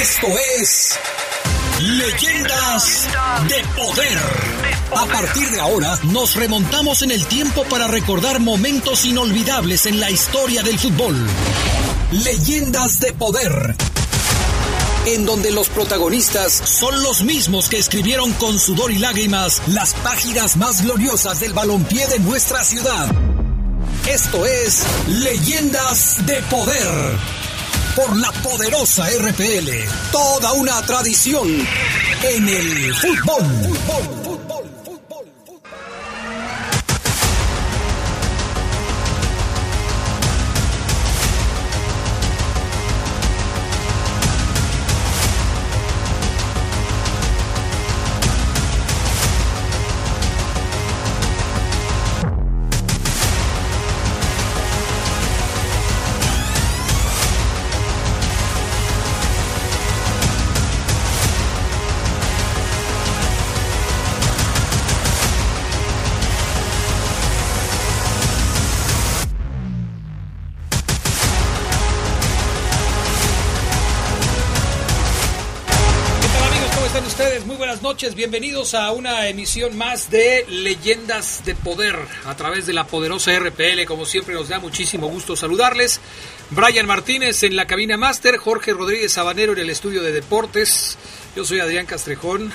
Esto es Leyendas de Poder. A partir de ahora nos remontamos en el tiempo para recordar momentos inolvidables en la historia del fútbol. Leyendas de Poder. En donde los protagonistas son los mismos que escribieron con sudor y lágrimas las páginas más gloriosas del balompié de nuestra ciudad. Esto es Leyendas de Poder. Por la poderosa RPL. Toda una tradición en el fútbol. Noches, bienvenidos a una emisión más de Leyendas de Poder a través de la poderosa RPL. Como siempre nos da muchísimo gusto saludarles. Brian Martínez en la cabina máster, Jorge Rodríguez Sabanero en el estudio de deportes. Yo soy Adrián Castrejón.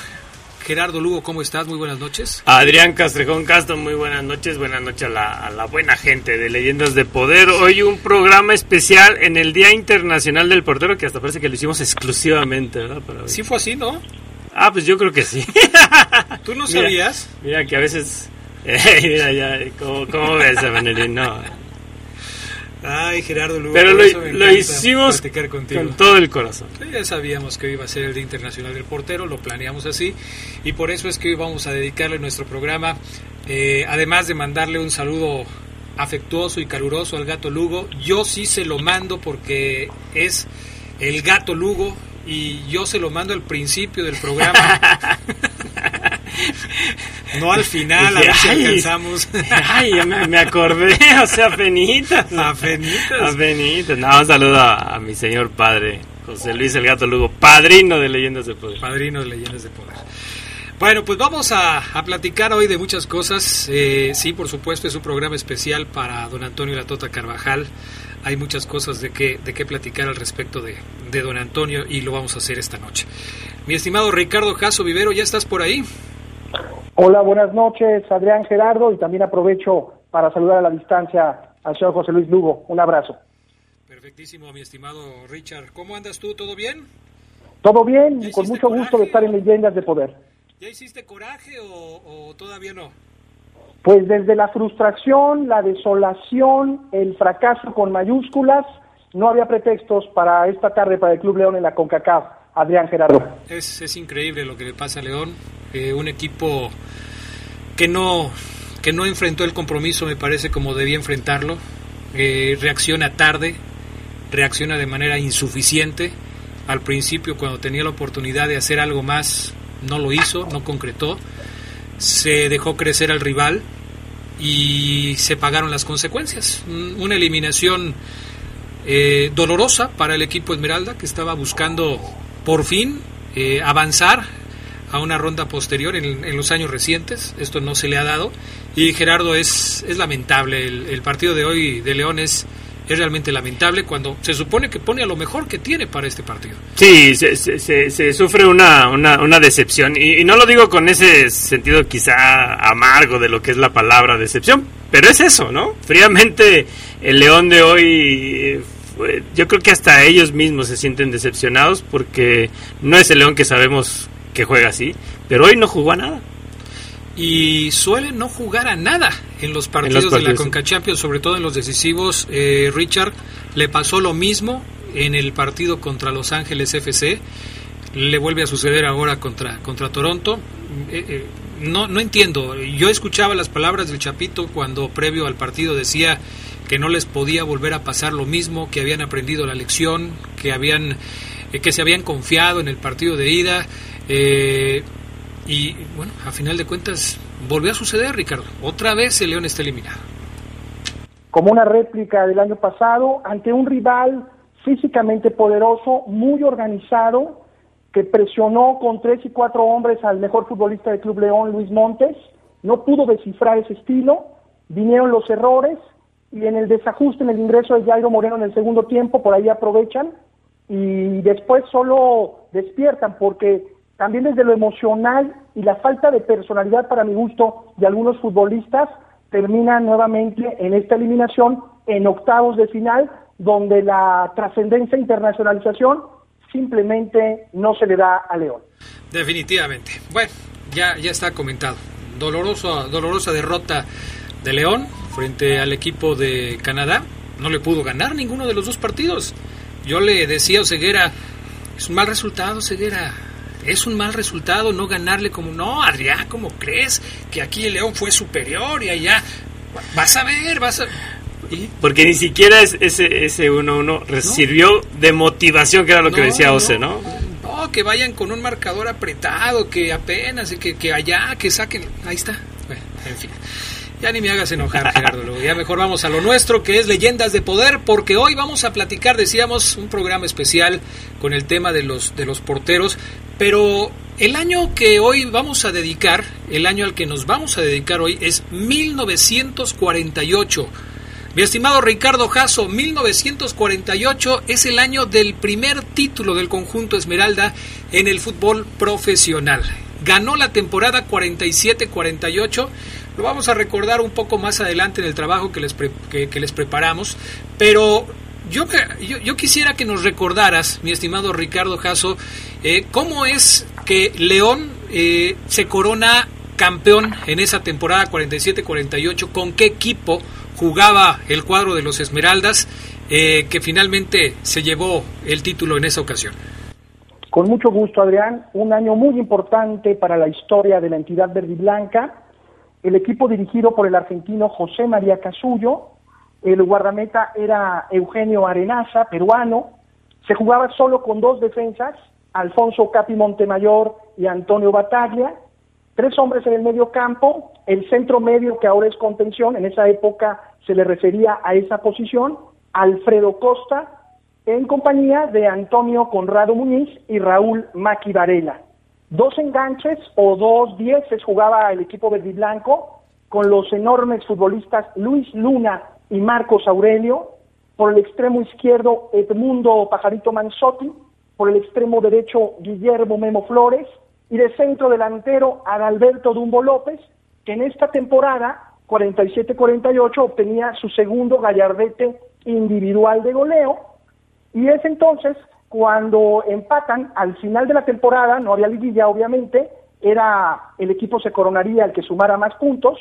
Gerardo Lugo, ¿cómo estás? Muy buenas noches. Adrián Castrejón Castro, muy buenas noches. Buenas noches a la, a la, buena gente de Leyendas de Poder. Hoy un programa especial en el Día Internacional del Portero, que hasta parece que lo hicimos exclusivamente, ¿verdad? Para sí fue así, ¿no? Ah, pues yo creo que sí. ¿Tú no sabías? Mira, que a veces... Eh, mira, ya, ¿cómo, cómo ves, Benelín? No. Ay, Gerardo Lugo, Pero lo, lo hicimos con todo el corazón. ya sabíamos que hoy iba a ser el Día Internacional del Portero, lo planeamos así, y por eso es que hoy vamos a dedicarle nuestro programa, eh, además de mandarle un saludo afectuoso y caluroso al gato Lugo, yo sí se lo mando porque es el gato Lugo, y yo se lo mando al principio del programa. no al final, a ver si alcanzamos. ay, ya me, acordé, o sea, penitas. A penitas. A No, un saludo a, mi señor padre, José Luis El Gato Lugo, padrino de Leyendas de Poder. Padrino de Leyendas de Poder. Bueno, pues vamos a, platicar hoy de muchas cosas. Eh, sí, por supuesto, es un programa especial para don Antonio Latota Carvajal hay muchas cosas de qué, de qué platicar al respecto de, de don Antonio y lo vamos a hacer esta noche. Mi estimado Ricardo Jasso Vivero, ¿ya estás por ahí? Hola, buenas noches, Adrián Gerardo, y también aprovecho para saludar a la distancia al señor José Luis Lugo. Un abrazo. Perfectísimo, mi estimado Richard. ¿Cómo andas tú? ¿Todo bien? Todo bien, con mucho gusto de estar en Leyendas de Poder. ¿Ya hiciste coraje o todavía no? Pues desde la frustración, la desolación, el fracaso con mayúsculas, no había pretextos para esta tarde para el Club León en la CONCACAF. Adrián Gerardo. Es, es increíble lo que le pasa a León, eh, un equipo que no, que no enfrentó el compromiso, me parece, como debía enfrentarlo. Eh, reacciona tarde, reacciona de manera insuficiente. Al principio, cuando tenía la oportunidad de hacer algo más, no lo hizo, no concretó. Se dejó crecer al rival y se pagaron las consecuencias. Una eliminación eh, dolorosa para el equipo Esmeralda que estaba buscando por fin eh, avanzar a una ronda posterior en, los años recientes. Esto no se le ha dado. Y Gerardo es, es lamentable. El, partido de hoy de León es, realmente lamentable cuando se supone que pone a lo mejor que tiene para este partido. Sí, se, se, sufre una, una, una decepción. Y, no lo digo con ese sentido quizá amargo de lo que es la palabra decepción, pero es eso, ¿no? Fríamente el León de hoy yo creo que hasta ellos mismos se sienten decepcionados porque no es el León que sabemos que juega así, pero hoy no jugó a nada. Y suele no jugar a nada en los partidos, de la Conca Champions, sobre todo en los decisivos. Eh, Richard le pasó lo mismo en el partido contra Los Ángeles FC. Le vuelve a suceder ahora contra, contra Toronto. Eh, eh, no, no entiendo. Yo escuchaba las palabras del Chapito cuando previo al partido decía que no les podía volver a pasar lo mismo, que habían aprendido la lección, que habían eh, que se habían confiado en el partido de ida eh, y bueno, a final de cuentas volvió a suceder, Ricardo. Otra vez el León está eliminado. Como una réplica del año pasado ante un rival físicamente poderoso, muy organizado, que presionó con tres y cuatro hombres al mejor futbolista del Club León, Luis Montes, no pudo descifrar ese estilo, vinieron los errores y en el desajuste, en el ingreso de Jairo Moreno en el segundo tiempo, por ahí aprovechan y después solo despiertan porque también desde lo emocional y la falta de personalidad para mi gusto de algunos futbolistas terminan nuevamente en esta eliminación en octavos de final donde la trascendencia e internacionalización simplemente no se le da a León. Definitivamente. Bueno, ya, ya está comentado. Doloroso, dolorosa derrota de León frente al equipo de Canadá. No le pudo ganar ninguno de los dos partidos. Yo le decía a Ceguera, es un mal resultado, Ceguera. Es un mal resultado no ganarle como, no, Adrián, ¿cómo crees que aquí el León fue superior y allá? Vas a ver, vas a... Porque ni siquiera ese, ese 1-1 sirvió de motivación, que era lo que decía Ose, ¿no? ¿no? que vayan con un marcador apretado, que apenas, que, que allá, que saquen. Ahí está. Bueno, en fin. Ya ni me hagas enojar, Gerardo. Ya mejor vamos a lo nuestro, que es Leyendas de Poder, porque hoy vamos a platicar, decíamos, un programa especial con el tema de los, de los porteros, pero el año que hoy vamos a dedicar, el año al que nos vamos a dedicar hoy es 1948. Mi estimado Ricardo Jasso, 1948 es el año del primer título del conjunto Esmeralda en el fútbol profesional. Ganó la temporada 47-48. Lo vamos a recordar un poco más adelante en el trabajo que les, que, les preparamos. Pero yo, yo, quisiera que nos recordaras, mi estimado Ricardo Jasso, eh, cómo es que León eh, se corona campeón en esa temporada 47-48, con qué equipo jugaba el cuadro de los Esmeraldas, eh, que finalmente se llevó el título en esa ocasión. Con mucho gusto, Adrián. Un año muy importante para la historia de la entidad verde blanca. El equipo dirigido por el argentino José María Casullo. El guardameta era Eugenio Arenaza, peruano. Se jugaba solo con dos defensas, Alfonso Capi Montemayor y Antonio Bataglia tres hombres en el medio campo, el centro medio que ahora es contención, en esa época se le refería a esa posición, Alfredo Costa, en compañía de Antonio Conrado Muñiz y Raúl Maqui Varela. Dos enganches o dos dieces jugaba el equipo verde y blanco con los enormes futbolistas Luis Luna y Marcos Aurelio, por el extremo izquierdo Edmundo Pajarito Manzotti, por el extremo derecho Guillermo Memo Flores, y de centro delantero Adalberto Dumbo López, que en esta temporada 47-48 obtenía su segundo gallardete individual de goleo y es entonces cuando empatan al final de la temporada, no había liguilla obviamente, era el equipo se coronaría el que sumara más puntos,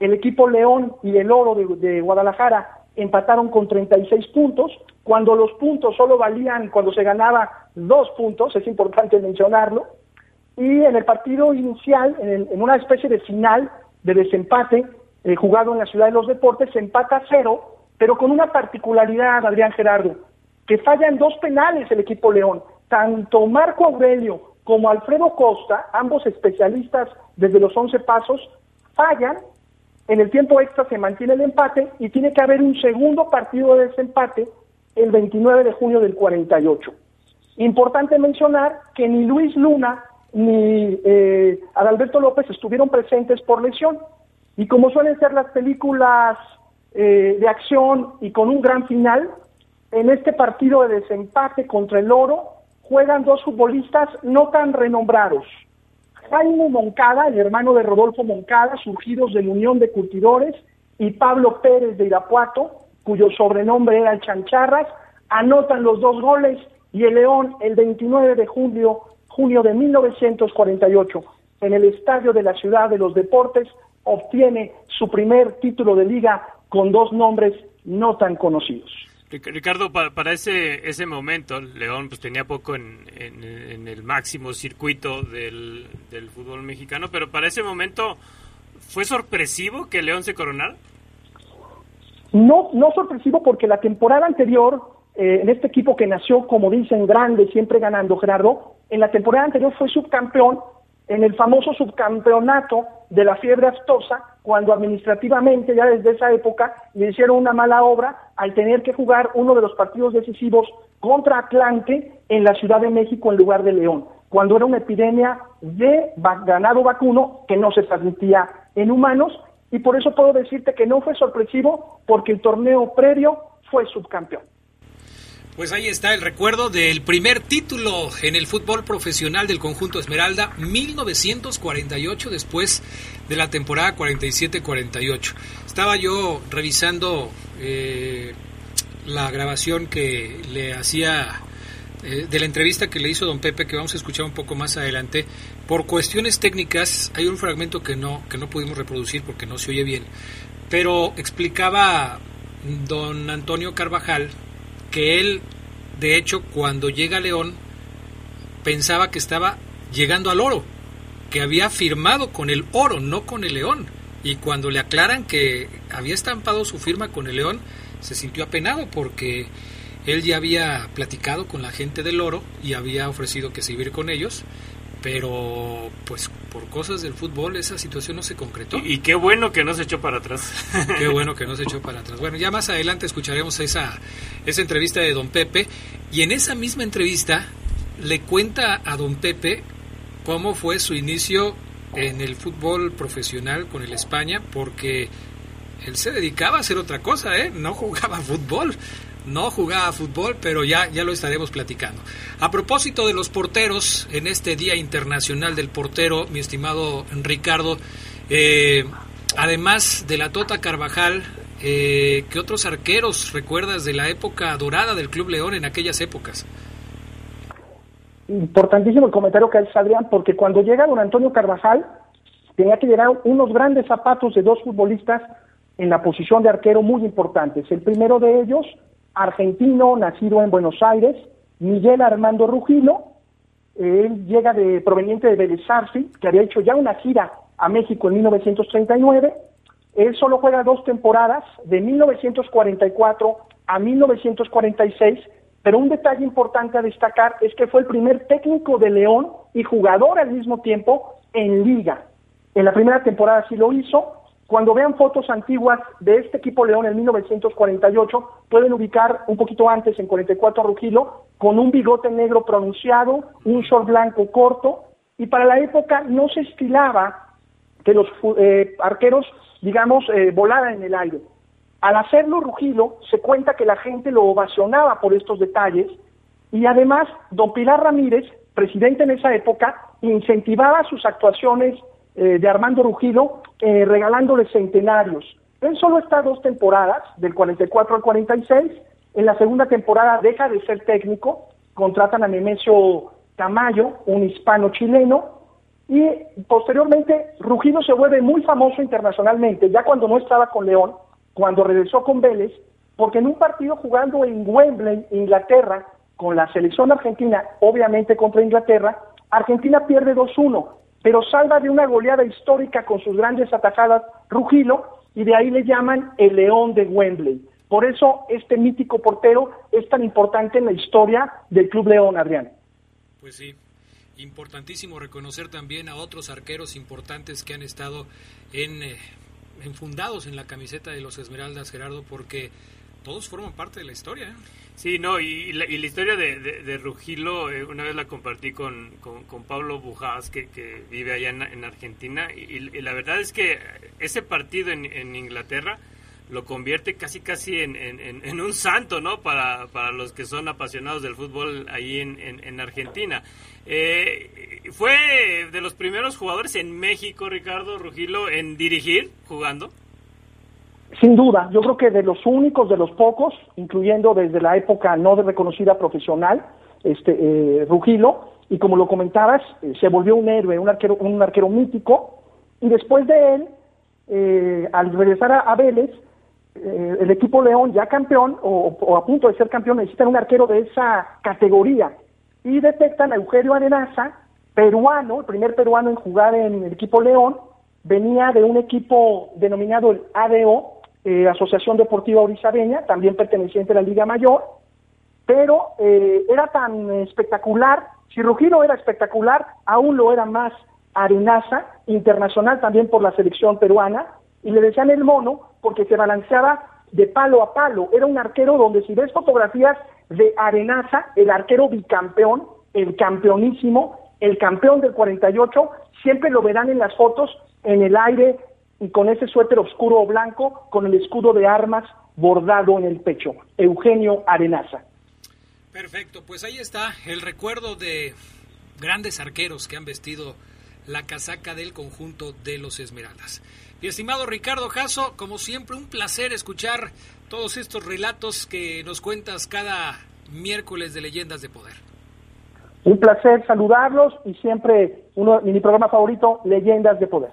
el equipo León y el Oro de, Guadalajara empataron con 36 puntos, cuando los puntos solo valían cuando se ganaba dos puntos, es importante mencionarlo, y en el partido inicial, en, una especie de final de desempate eh, jugado en la Ciudad de los Deportes, se empata cero, pero con una particularidad, Adrián Gerardo, que fallan dos penales el equipo León. Tanto Marco Aurelio como Alfredo Costa, ambos especialistas desde los 11 pasos, fallan. En el tiempo extra se mantiene el empate y tiene que haber un segundo partido de desempate el 29 de junio del 48. Importante mencionar que ni Luis Luna ni eh, Adalberto López estuvieron presentes por lesión. Y como suelen ser las películas eh, de acción y con un gran final, en este partido de desempate contra el Oro juegan dos futbolistas no tan renombrados. Jaime Moncada, el hermano de Rodolfo Moncada, surgidos de la Unión de Curtidores, y Pablo Pérez de Irapuato, cuyo sobrenombre era el Chancharras, anotan los dos goles y el León el 29 de junio de 1948, en el Estadio de la Ciudad de los Deportes, obtiene su primer título de liga con dos nombres no tan conocidos. Ricardo, para, ese, ese momento, León pues tenía poco en, el máximo circuito del, fútbol mexicano, pero para ese momento, ¿fue sorpresivo que León se coronara? No, no sorpresivo porque la temporada anterior, eh, en este equipo que nació, como dicen, grande, siempre ganando, Gerardo, en la temporada anterior fue subcampeón en el famoso subcampeonato de la fiebre aftosa, cuando administrativamente ya desde esa época le hicieron una mala obra al tener que jugar uno de los partidos decisivos contra Atlante en la Ciudad de México en lugar de León, cuando era una epidemia de ganado vacuno que no se transmitía en humanos y por eso puedo decirte que no fue sorpresivo porque el torneo previo fue subcampeón. Pues ahí está el recuerdo del primer título en el fútbol profesional del conjunto Esmeralda, 1948, después de la temporada 47-48. Estaba yo revisando eh, la grabación que le hacía eh, de la entrevista que le hizo don Pepe, que vamos a escuchar un poco más adelante. Por cuestiones técnicas, hay un fragmento que no, que no pudimos reproducir porque no se oye bien, pero explicaba don Antonio Carvajal, que él, de hecho, cuando llega a León, pensaba que estaba llegando al oro, que había firmado con el oro, no con el león. Y cuando le aclaran que había estampado su firma con el león, se sintió apenado porque él ya había platicado con la gente del oro y había ofrecido que se con ellos pero pues por cosas del fútbol esa situación no se concretó. Y, qué bueno que no se echó para atrás. qué bueno que no se echó para atrás. Bueno, ya más adelante escucharemos esa, esa entrevista de don Pepe y en esa misma entrevista le cuenta a don Pepe cómo fue su inicio en el fútbol profesional con el España, porque él se dedicaba a hacer otra cosa, ¿eh? no jugaba fútbol no jugaba fútbol, pero ya, ya lo estaremos platicando. A propósito de los porteros, en este Día Internacional del Portero, mi estimado Ricardo, eh, además de la Tota Carvajal, eh, ¿qué otros arqueros recuerdas de la época dorada del Club León en aquellas épocas? Importantísimo el comentario que hace Adrián, porque cuando llega don Antonio Carvajal, tenía que llegar unos grandes zapatos de dos futbolistas en la posición de arquero muy importantes. El primero de ellos, argentino, nacido en Buenos Aires, Miguel Armando Rugilo. Él llega de proveniente de Vélez que había hecho ya una gira a México en 1939. Él solo juega dos temporadas, de 1944 a 1946, pero un detalle importante a destacar es que fue el primer técnico de León y jugador al mismo tiempo en liga. En la primera temporada sí lo hizo, cuando vean fotos antiguas de este equipo León en 1948, pueden ubicar un poquito antes, en 44 a Rugilo, con un bigote negro pronunciado, un short blanco corto, y para la época no se estilaba que los eh, arqueros, digamos, eh, volaran en el aire. Al hacerlo Rugilo, se cuenta que la gente lo ovacionaba por estos detalles, y además, don Pilar Ramírez, presidente en esa época, incentivaba sus actuaciones eh, de Armando Rugido eh, regalándole centenarios. Él solo está dos temporadas, del 44 al 46. En la segunda temporada deja de ser técnico, contratan a Nemesio Tamayo, un hispano chileno, y posteriormente Rugido se vuelve muy famoso internacionalmente, ya cuando no estaba con León, cuando regresó con Vélez, porque en un partido jugando en Wembley, Inglaterra, con la selección argentina, obviamente contra Inglaterra, Argentina pierde 2-1 pero salva de una goleada histórica con sus grandes atajadas Rugilo y de ahí le llaman el León de Wembley. Por eso este mítico portero es tan importante en la historia del Club León, Adrián. Pues sí, importantísimo reconocer también a otros arqueros importantes que han estado en, eh, enfundados en la camiseta de los Esmeraldas, Gerardo, porque todos forman parte de la historia. ¿eh? Sí, no, y, la, historia de, de, Rugilo, eh, una vez la compartí con, con, Pablo Bujás, que, que, vive allá en, Argentina, y, la verdad es que ese partido en, Inglaterra lo convierte casi casi en, en, un santo, ¿no? Para, para los que son apasionados del fútbol ahí en, Argentina. Eh, fue de los primeros jugadores en México, Ricardo Rugilo, en dirigir, jugando. Sin duda, yo creo que de los únicos, de los pocos, incluyendo desde la época no de reconocida profesional, este eh, Rugilo, y como lo comentabas, eh, se volvió un héroe, un arquero, un arquero mítico, y después de él, eh, al regresar a, Vélez, el equipo León, ya campeón o, a punto de ser campeón, necesitan un arquero de esa categoría, y detectan a Eugenio Arenaza, peruano, el primer peruano en jugar en el equipo León, venía de un equipo denominado el ADO, eh, Asociación Deportiva Orizabeña, también perteneciente a la Liga Mayor, pero eh, era tan espectacular, si Rugiro era espectacular, aún lo era más Arenaza, internacional también por la selección peruana, y le decían el mono porque se balanceaba de palo a palo. Era un arquero donde si ves fotografías de Arenaza, el arquero bicampeón, el campeonísimo, el campeón del 48, siempre lo verán en las fotos en el aire y con ese suéter oscuro o blanco con el escudo de armas bordado en el pecho. Eugenio Arenaza. Perfecto, pues ahí está el recuerdo de grandes arqueros que han vestido la casaca del conjunto de los Esmeraldas. Mi estimado Ricardo Jasso, como siempre, un placer escuchar todos estos relatos que nos cuentas cada miércoles de Leyendas de Poder. Un placer saludarlos y siempre uno, mi programa favorito, Leyendas de Poder.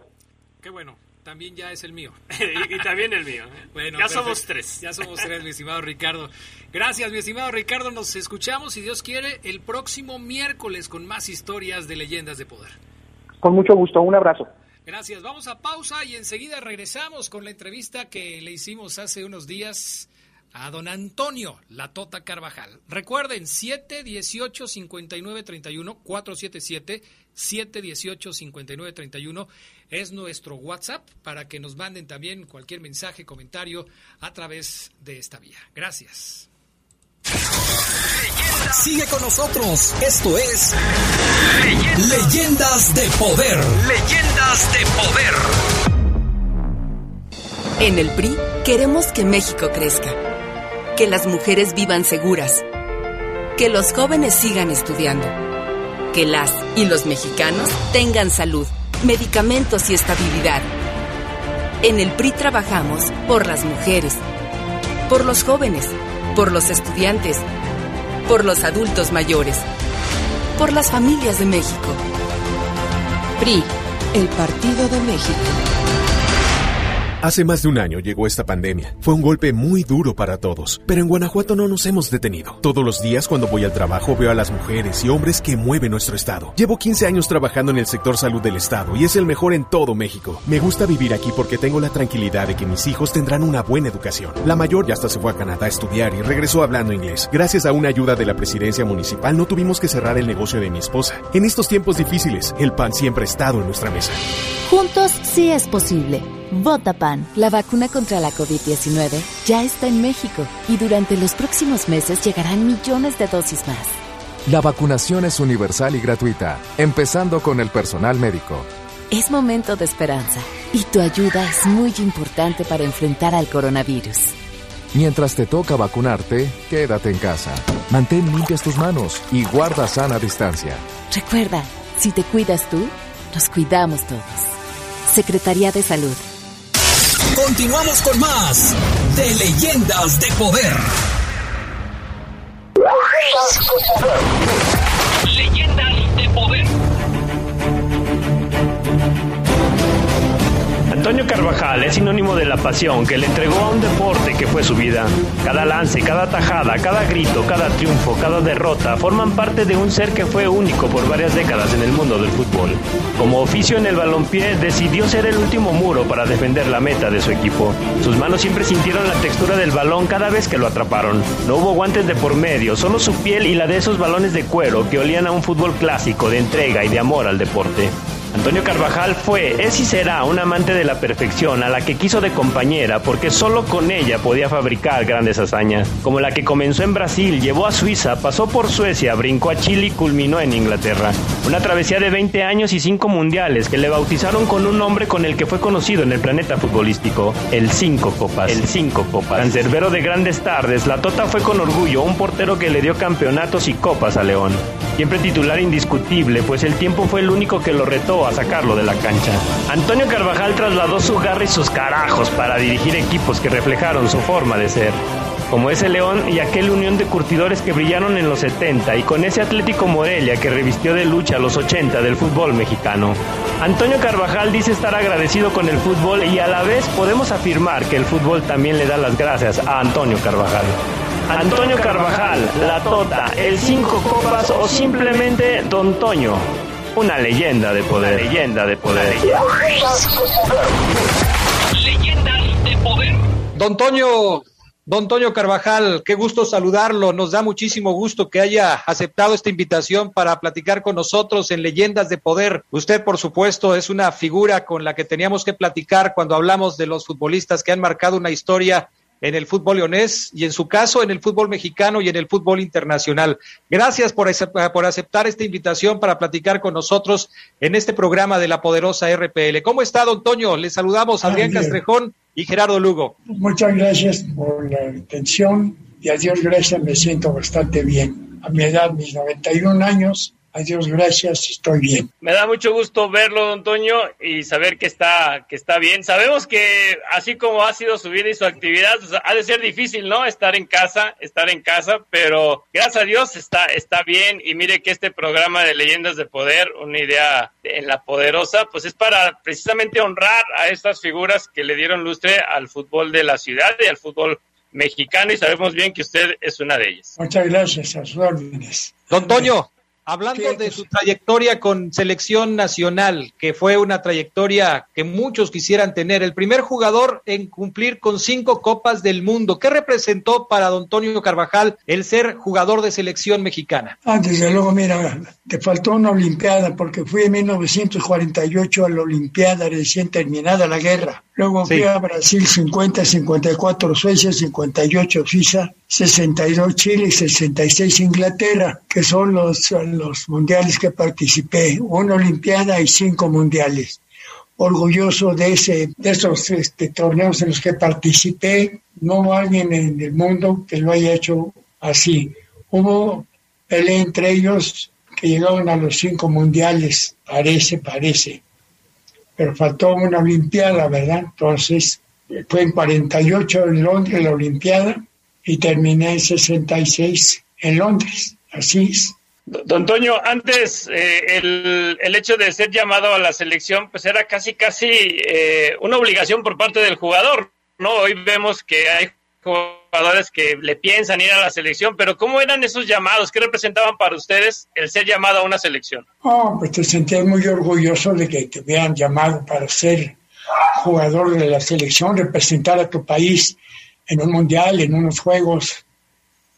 Qué bueno, también ya es el mío. y, también el mío. Bueno, ya somos tres. Ya somos tres, mi estimado Ricardo. Gracias, mi estimado Ricardo. Nos escuchamos, si Dios quiere, el próximo miércoles con más historias de Leyendas de Poder. Con mucho gusto, un abrazo. Gracias, vamos a pausa y enseguida regresamos con la entrevista que le hicimos hace unos días a don Antonio La Tota Carvajal. Recuerden, 718 5931 477 718 5931 es nuestro WhatsApp para que nos manden también cualquier mensaje, comentario a través de esta vía. Gracias. Sigue con nosotros. Esto es Leyendas, de Poder. Leyendas de Poder. En el PRI queremos que México crezca, que las mujeres vivan seguras, que los jóvenes sigan estudiando, que las y los mexicanos tengan salud, medicamentos y estabilidad. En el PRI trabajamos por las mujeres, por los jóvenes, por los estudiantes, por los adultos mayores, por las familias de México. PRI, el Partido de México. Hace más de un año llegó esta pandemia. Fue un golpe muy duro para todos, pero en Guanajuato no nos hemos detenido. Todos los días cuando voy al trabajo veo a las mujeres y hombres que mueven nuestro estado. Llevo 15 años trabajando en el sector salud del estado y es el mejor en todo México. Me gusta vivir aquí porque tengo la tranquilidad de que mis hijos tendrán una buena educación. La mayor ya hasta se fue a Canadá a estudiar y regresó hablando inglés. Gracias a una ayuda de la presidencia municipal no tuvimos que cerrar el negocio de mi esposa. En estos tiempos difíciles, el pan siempre ha estado en nuestra mesa. Juntos sí es posible. Vota PAN. La vacuna contra la COVID-19 ya está en México y durante los próximos meses llegarán millones de dosis más. La vacunación es universal y gratuita, empezando con el personal médico. Es momento de esperanza y tu ayuda es muy importante para enfrentar al coronavirus. Mientras te toca vacunarte, quédate en casa. Mantén limpias tus manos y guarda sana distancia. Recuerda, si te cuidas tú, nos cuidamos todos. Secretaría de Salud. Continuamos con más de Leyendas de Poder. Leyendas de Poder. Antonio Carvajal es sinónimo de la pasión que le entregó a un deporte que fue su vida. Cada lance, cada tajada, cada grito, cada triunfo, cada derrota forman parte de un ser que fue único por varias décadas en el mundo del fútbol. Como oficio en el balompié, decidió ser el último muro para defender la meta de su equipo. Sus manos siempre sintieron la textura del balón cada vez que lo atraparon. No hubo guantes de por medio, solo su piel y la de esos balones de cuero que olían a un fútbol clásico de entrega y de amor al deporte. Antonio Carvajal fue, es y será un amante de la perfección a la que quiso de compañera porque solo con ella podía fabricar grandes hazañas, como la que comenzó en Brasil, llevó a Suiza, pasó por Suecia, brincó a Chile y culminó en Inglaterra. Una travesía de 20 años y 5 mundiales que le bautizaron con un nombre con el que fue conocido en el planeta futbolístico, el Cinco Copas. El Cinco Copas. Cancerbero de grandes tardes, la Tota fue con orgullo un portero que le dio campeonatos y copas a León. Siempre titular indiscutible, pues el tiempo fue el único que lo retó a sacarlo de la cancha. Antonio Carvajal trasladó su garra y sus carajos para dirigir equipos que reflejaron su forma de ser como ese León y aquel Unión de Curtidores que brillaron en los 70 y con ese Atlético Morelia que revistió de lucha los 80 del fútbol mexicano. Antonio Carvajal dice estar agradecido con el fútbol y a la vez podemos afirmar que el fútbol también le da las gracias a Antonio Carvajal. Antonio Carvajal, La Tota, el Cinco Copas o simplemente Don Toño. Una leyenda de poder. leyenda de poder. Leyendas de poder. Don Toño, Don Toño Carvajal, qué gusto saludarlo. Nos da muchísimo gusto que haya aceptado esta invitación para platicar con nosotros en Leyendas de Poder. Usted, por supuesto, es una figura con la que teníamos que platicar cuando hablamos de los futbolistas que han marcado una historia en el fútbol leonés y en su caso en el fútbol mexicano y en el fútbol internacional. Gracias por, por aceptar esta invitación para platicar con nosotros en este programa de la poderosa RPL. ¿Cómo está, don Toño? Le saludamos a Adrián Castrejón y Gerardo Lugo. Muchas gracias por la atención y a Dios gracias me siento bastante bien. A mi edad, mis 91 años, Adiós, gracias, estoy bien. Me da mucho gusto verlo, don Toño, y saber que está, que está bien. Sabemos que así como ha sido su vida y su actividad, pues, ha de ser difícil, ¿no? Estar en casa, estar en casa, pero gracias a Dios está, está bien. Y mire que este programa de Leyendas de Poder, una idea en la poderosa, pues es para precisamente honrar a estas figuras que le dieron lustre al fútbol de la ciudad y al fútbol mexicano, y sabemos bien que usted es una de ellas. Muchas gracias, a sus órdenes. Don Toño, Hablando de su trayectoria con selección nacional, que fue una trayectoria que muchos quisieran tener, el primer jugador en cumplir con cinco copas del mundo, ¿qué representó para don Antonio Carvajal el ser jugador de selección mexicana? Ah, desde luego, mira, te faltó una Olimpiada porque fui en 1948 a la Olimpiada recién terminada la guerra. Luego fui a Brasil 50, 54 Suecia, 58 Suiza, 62 Chile y 66 Inglaterra, que son los, los mundiales que participé. Una Olimpiada y cinco mundiales. Orgulloso de, ese, de esos este, torneos en los que participé. No alguien en el mundo que lo haya hecho así. Hubo pelea entre ellos que llegaron a los cinco mundiales, parece, parece pero faltó una Olimpiada, ¿verdad? Entonces, fue en 48 en Londres la Olimpiada y terminé en 66 en Londres. Así es. Don Toño, antes eh, el, el, hecho de ser llamado a la selección, pues era casi, casi eh, una obligación por parte del jugador, ¿no? Hoy vemos que hay jugadores que le piensan ir a la selección, pero ¿cómo eran esos llamados? ¿Qué representaban para ustedes el ser llamado a una selección? Oh, pues te sentías muy orgulloso de que te hubieran llamado para ser jugador de la selección, representar a tu país en un mundial, en unos juegos,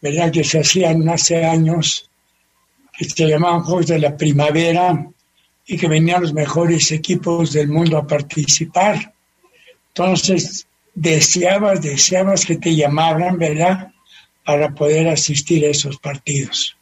¿verdad? Que se hacían hace años, que se llamaban Juegos de la Primavera y que venían los mejores equipos del mundo a participar. Entonces, deseabas, deseabas que te llamaran, ¿verdad? Para poder asistir a esos partidos.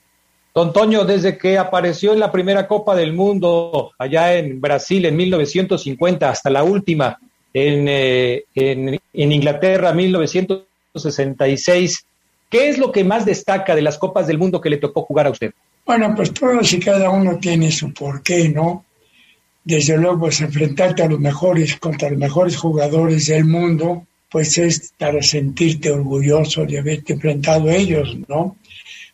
Don Toño, desde que apareció en la primera Copa del Mundo allá en Brasil en 1950 hasta la última en, eh, en, en Inglaterra 1966, ¿qué es lo que más destaca de las Copas del Mundo que le tocó jugar a usted? Bueno, pues todos y cada uno tiene su porqué, ¿no? desde luego, pues enfrentarte a los mejores, contra los mejores jugadores del mundo, pues es para sentirte orgulloso de haberte enfrentado a ellos, ¿no?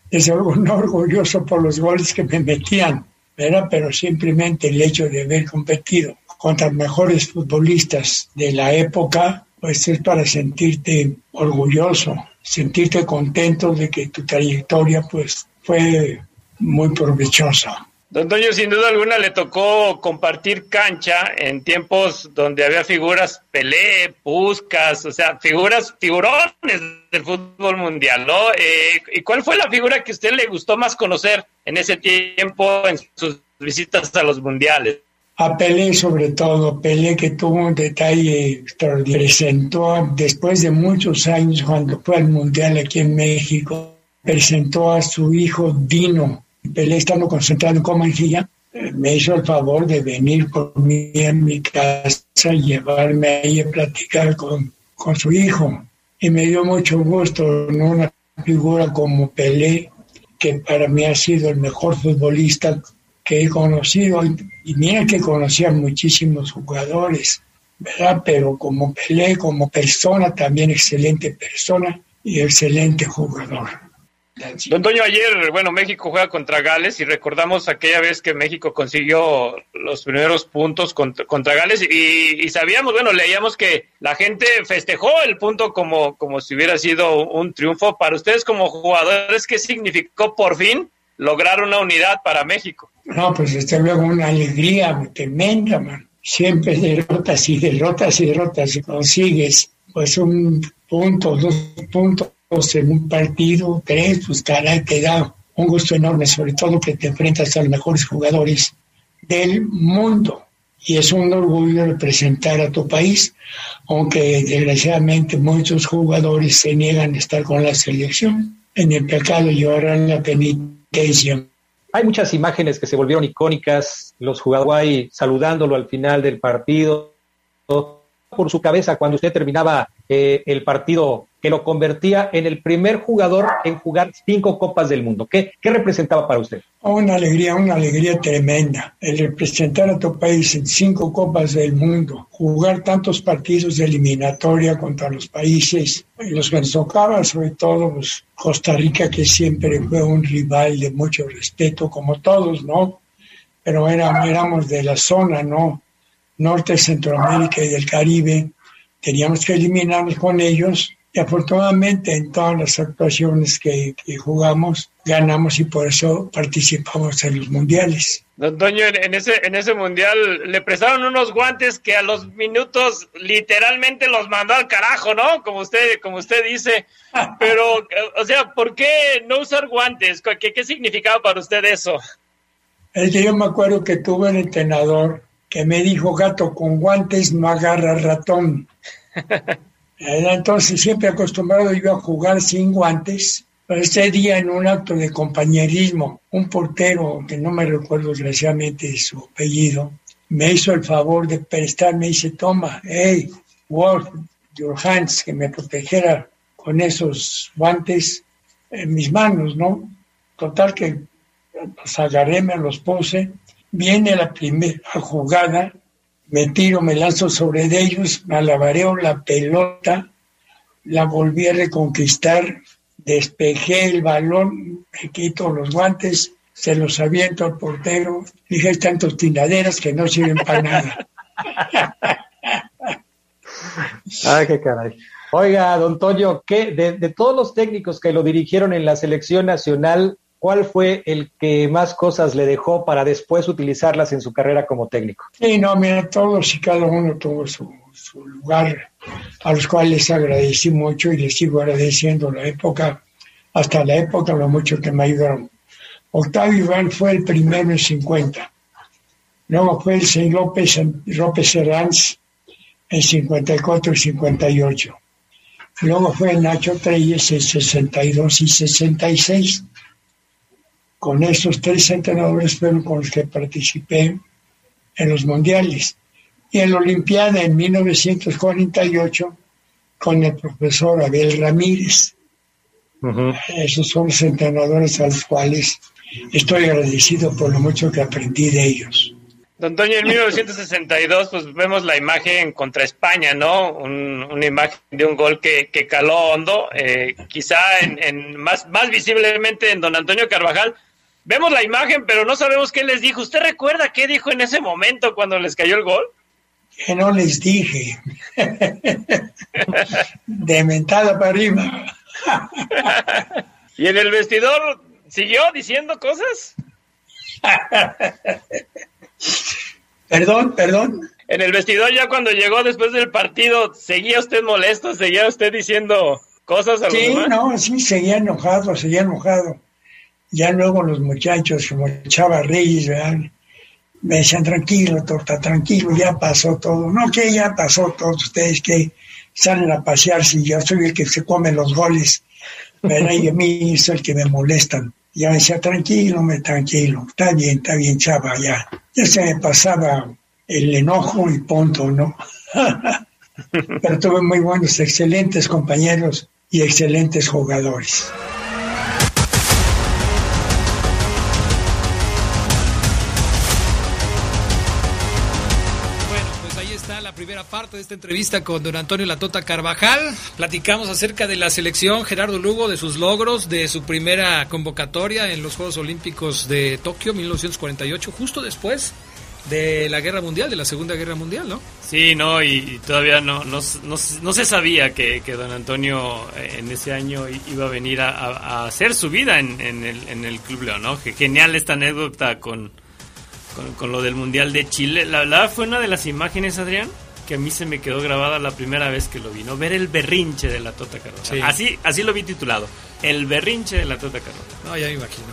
Desde luego no orgulloso por los goles que me metían, ¿verdad? Pero simplemente el hecho de haber competido contra los mejores futbolistas de la época, pues es para sentirte orgulloso, sentirte contento de que tu trayectoria, pues, fue muy provechosa. Don Toño, sin duda alguna le tocó compartir cancha en tiempos donde había figuras Pelé, Puscas, o sea, figuras, figurones del fútbol mundial, ¿no? Eh, ¿Y cuál fue la figura que a usted le gustó más conocer en ese tiempo en sus visitas a los mundiales? A Pelé sobre todo, Pelé que tuvo un detalle extraordinario. Presentó después de muchos años cuando fue al mundial aquí en México, presentó a su hijo Dino, Pelé estando concentrado en Comanjilla, eh, me hizo el favor de venir por mí a mi casa y llevarme ahí a platicar con, con su hijo. Y me dio mucho gusto, ¿no? una figura como Pelé, que para mí ha sido el mejor futbolista que he conocido. Y mira que conocía muchísimos jugadores, ¿verdad? Pero como Pelé, como persona, también excelente persona y excelente jugador. Don Toño, ayer, bueno, México juega contra Gales y recordamos aquella vez que México consiguió los primeros puntos contra, Gales y, sabíamos, bueno, leíamos que la gente festejó el punto como, como si hubiera sido un triunfo. Para ustedes como jugadores, ¿qué significó por fin lograr una unidad para México? No, pues desde luego una alegría tremenda, man. Siempre derrotas y derrotas y derrotas y consigues pues un punto, dos puntos en un partido, tres, pues caray, te da un gusto enorme, sobre todo que te enfrentas a los mejores jugadores del mundo. Y es un orgullo representar a tu país, aunque desgraciadamente muchos jugadores se niegan a estar con la selección. En el pecado llevarán la penitencia. Hay muchas imágenes que se volvieron icónicas, los jugadores saludándolo al final del partido, por su cabeza cuando usted terminaba eh, el partido que lo convertía en el primer jugador en jugar cinco Copas del Mundo. ¿Qué, qué representaba para usted? Una alegría, una alegría tremenda. El representar a tu país en cinco Copas del Mundo, jugar tantos partidos de eliminatoria contra los países, los que nos tocaba, sobre todo pues, Costa Rica, que siempre fue un rival de mucho respeto, como todos, ¿no? Pero éramos de la zona, ¿no? Norte, Centroamérica y del Caribe. Teníamos que eliminarnos con ellos y afortunadamente en todas las actuaciones que, jugamos ganamos y por eso participamos en los mundiales. Don Toño, en ese, en ese mundial le prestaron unos guantes que a los minutos literalmente los mandó al carajo, ¿no? Como usted, como usted dice. Pero, o sea, ¿por qué no usar guantes? ¿Qué, qué significaba para usted eso? Es que yo me acuerdo que tuve un entrenador que me dijo gato con guantes no agarra ratón. Entonces siempre acostumbrado yo a jugar sin guantes. Pero ese día en un acto de compañerismo, un portero, que no me recuerdo desgraciadamente su apellido, me hizo el favor de prestarme y dice, toma, hey, Wolf, your hands, que me protegiera con esos guantes en mis manos, ¿no? Total que los agarré, me los puse Viene la primera jugada, me tiro, me lanzo sobre ellos, me alabareo la pelota, la volví a reconquistar, despejé el balón, me quito los guantes, se los aviento al portero, dije, tantos tinaderas que no sirven para nada. Ay, qué caray. Oiga, don Toño, ¿qué, de, de, todos los técnicos que lo dirigieron en la selección nacional, ¿cuál fue el que más cosas le dejó para después utilizarlas en su carrera como técnico? Sí, no, mira, todos y cada uno tuvo su, lugar, a los cuales les agradecí mucho y les sigo agradeciendo la época, hasta la época, lo mucho que me ayudaron. Octavio Iván fue el primero en 50. Luego fue el señor López, López Herranz en 54 y 58. Luego fue Nacho Treyes en 62 y 66 con esos tres entrenadores fueron con los que participé en los mundiales. Y en la Olimpiada en 1948 con el profesor Abel Ramírez. Esos son los entrenadores a los cuales estoy agradecido por lo mucho que aprendí de ellos. Don Toño, en 1962 pues vemos la imagen contra España, ¿no? una imagen de un gol que, que caló hondo, eh, quizá en, más, más visiblemente en don Antonio Carvajal, Vemos la imagen, pero no sabemos qué les dijo. ¿Usted recuerda qué dijo en ese momento cuando les cayó el gol? Que no les dije. De mentada para arriba. ¿Y en el vestidor siguió diciendo cosas? perdón, perdón. En el vestidor ya cuando llegó después del partido, ¿seguía usted molesto? ¿Seguía usted diciendo cosas a Sí, no, sí, seguía enojado, seguía enojado ya luego los muchachos, como Chava Reyes, me decían, tranquilo, torta, tranquilo, ya pasó todo. No, que ya pasó todo, ustedes que salen a pasear si yo soy el que se come los goles, ¿verdad? Y a mí es el que me molestan. Ya me decía, tranquilo, me tranquilo, está bien, está bien, Chava, ya. Ya se me pasaba el enojo y punto, ¿no? Pero tuve muy buenos, excelentes compañeros y excelentes jugadores. Esta entrevista con don Antonio Latota Carvajal. Platicamos acerca de la selección Gerardo Lugo, de sus logros, de su primera convocatoria en los Juegos Olímpicos de Tokio 1948, justo después de la Guerra Mundial, de la Segunda Guerra Mundial, ¿no? Sí, no, y, todavía no, no, no, se sabía que, don Antonio eh, en ese año iba a venir a, hacer su vida en, el, en el Club León, ¿no? genial esta anécdota con, con, con, lo del Mundial de Chile. La verdad fue una de las imágenes, Adrián, que a mí se me quedó grabada la primera vez que lo vi, ¿no? Ver el berrinche de la Tota Carvajal. Así, así lo vi titulado, el berrinche de la Tota Carvajal. No, ya me imagino.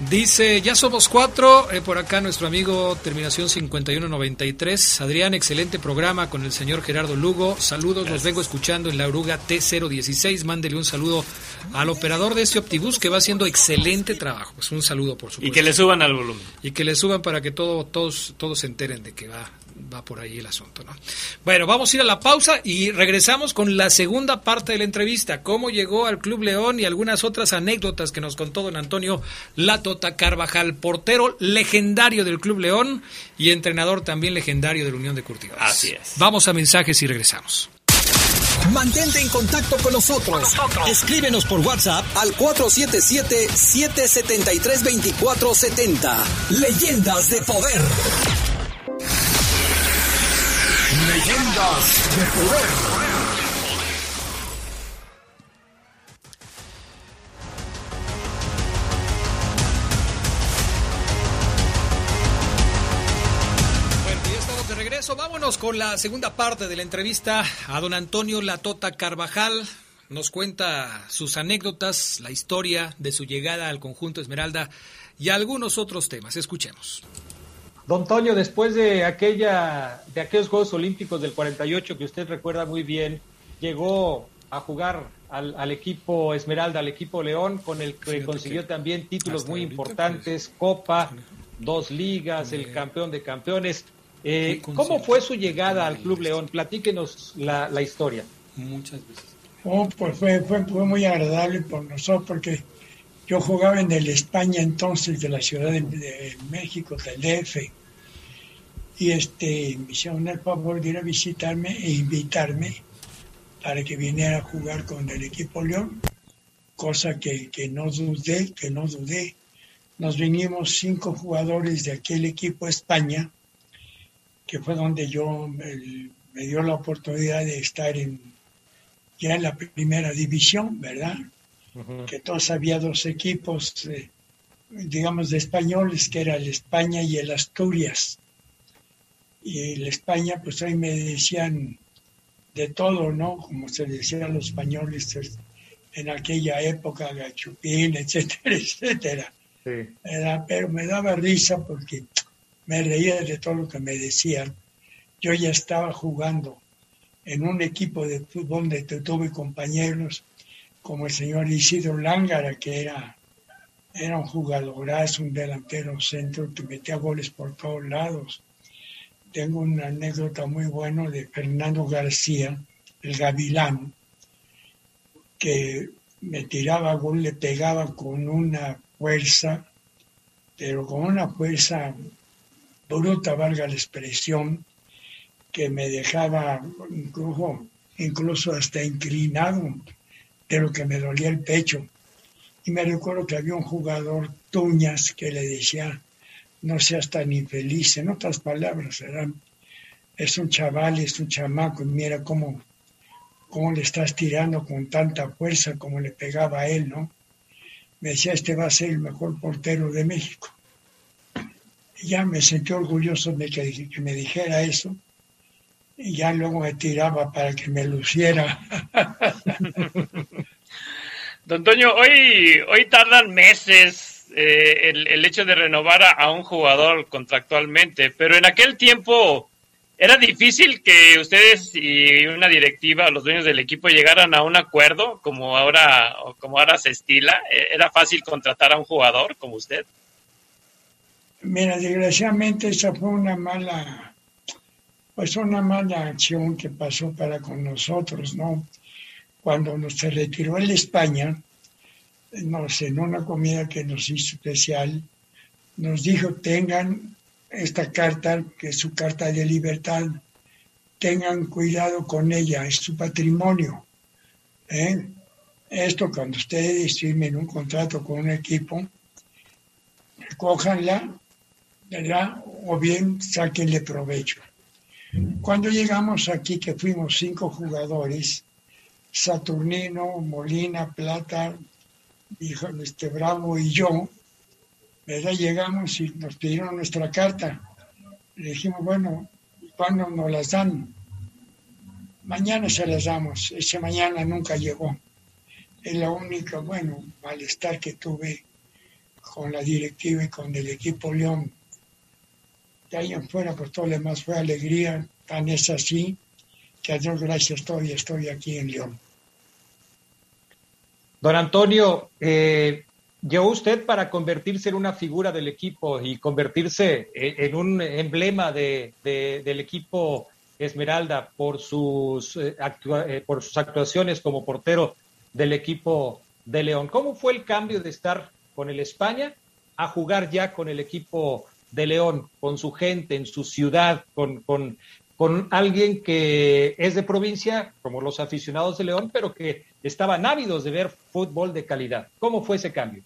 Dice, ya somos cuatro, eh, por acá nuestro amigo terminación 5193. Adrián, excelente programa con el señor Gerardo Lugo. Saludos, los vengo escuchando en la oruga T016. Mándele un saludo al operador de este Optibus que va haciendo excelente trabajo. Pues un saludo, por supuesto. Y que le suban al volumen. Y que le suban para que todo, todos, todos se enteren de que va va por ahí el asunto, ¿no? Bueno, vamos a ir a la pausa y regresamos con la segunda parte de la entrevista, cómo llegó al Club León y algunas otras anécdotas que nos contó don Antonio Latota Carvajal, portero legendario del Club León y entrenador también legendario de la Unión de Curtidores. Así es. Vamos a mensajes y regresamos. Mantente en contacto con nosotros. nosotros. Escríbenos por WhatsApp al 477-773-2470. Leyendas de Poder. Leyendas de poder. Vámonos con la segunda parte de la entrevista a don Antonio Latota Carvajal. Nos cuenta sus anécdotas, la historia de su llegada al conjunto Esmeralda y algunos otros temas. Escuchemos. Don Toño, después de aquella, de aquellos Juegos Olímpicos del 48 que usted recuerda muy bien, llegó a jugar al, equipo Esmeralda, al equipo León, con el que consiguió también títulos muy importantes, Copa, dos ligas, el campeón de campeones. Eh, ¿Cómo fue su llegada al Club León? Platíquenos la, historia. Muchas veces. Oh, pues fue, fue, muy agradable por nosotros porque yo jugaba en el España entonces de la Ciudad de, México, del DF. Y este, me hicieron el favor de ir a visitarme e invitarme para que viniera a jugar con el equipo León, cosa que, no dudé, que no dudé. Nos vinimos cinco jugadores de aquel equipo España, que fue donde yo me dio la oportunidad de estar en, ya en la primera división, ¿verdad? Que todos había dos equipos, eh, digamos, de españoles, que era el España y el Asturias. Y el España, pues ahí me decían de todo, ¿no? Como se decía a los españoles en aquella época, gachupín, etcétera, etcétera. pero me daba risa porque me reía de todo lo que me decían. Yo ya estaba jugando en un equipo de fútbol donde tuve compañeros como el señor Isidro Lángara, que era, era un jugadorazo, un delantero centro que metía goles por todos lados. Tengo una anécdota muy buena de Fernando García, el gavilán, que me tiraba gol, le pegaba con una fuerza, pero con una fuerza bruta, valga la expresión, que me dejaba incluso, incluso hasta inclinado que me dolía el pecho. Y me recuerdo que había un jugador, Tuñas, que le decía, no seas tan infeliz, en otras palabras, es un chaval, es un chamaco, y mira cómo, cómo le estás tirando con tanta fuerza como le pegaba a él, ¿no? Me decía, este va a ser el mejor portero de México. Y ya me sentí orgulloso de que me dijera eso y ya luego me tiraba para que me luciera. Don Toño, hoy, hoy tardan meses eh, el, hecho de renovar a, un jugador contractualmente, pero en aquel tiempo era difícil que ustedes y una directiva, los dueños del equipo, llegaran a un acuerdo como ahora, como ahora se estila. Eh, ¿Era fácil contratar a un jugador como usted? Mira, desgraciadamente esa fue una mala pues una mala acción que pasó para con nosotros, ¿no? Cuando nos se retiró el España, nos, en una comida que nos hizo especial, nos dijo, tengan esta carta, que es su carta de libertad, tengan cuidado con ella, es su patrimonio. ¿eh? Esto cuando ustedes firmen un contrato con un equipo, recójanla, ¿verdad? O bien sáquenle provecho. Cuando llegamos aquí, que fuimos cinco jugadores, Saturnino, Molina, Plata, este Bravo y yo, ¿verdad? llegamos y nos pidieron nuestra carta. Le dijimos, bueno, ¿cuándo nos las dan? Mañana se las damos. Ese mañana nunca llegó. Es la única, bueno, malestar que tuve con la directiva y con el equipo León. De ahí en fuera, pues todo lo fue alegría. Tan es así que a Dios gracias todavía estoy aquí en León. Don Antonio, eh, llegó usted para convertirse en una figura del equipo y convertirse en un emblema de, del equipo Esmeralda por sus, eh, eh, por sus actuaciones como portero del equipo de León. ¿Cómo fue el cambio de estar con el España a jugar ya con el equipo de León, con su gente, en su ciudad, con, con, con alguien que es de provincia, como los aficionados de León, pero que estaban ávidos de ver fútbol de calidad? ¿Cómo fue ese cambio?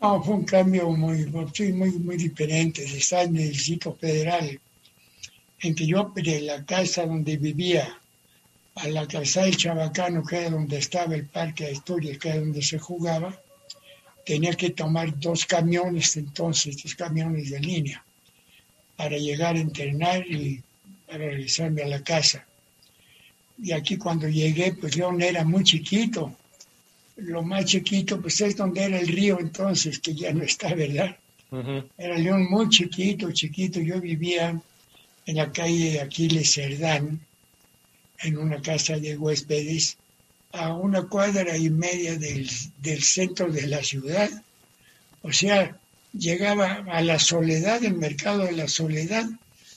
No, fue un cambio muy, muy, muy diferente. Está en el sitio federal, en que yo de la casa donde vivía a la casa del Chabacano, que era donde estaba el Parque de Historia, que era donde se jugaba, tenía que tomar dos camiones entonces, dos camiones de línea, para llegar a entrenar y para regresarme a la casa. Y aquí cuando llegué, pues yo no era muy chiquito, lo más chiquito, pues es donde era el río entonces, que ya no está, ¿verdad? Era León muy chiquito, chiquito. Yo vivía en la calle Aquiles Cerdán, en una casa de huéspedes, a una cuadra y media del, del centro de la ciudad. O sea, llegaba a la soledad, el mercado de la soledad,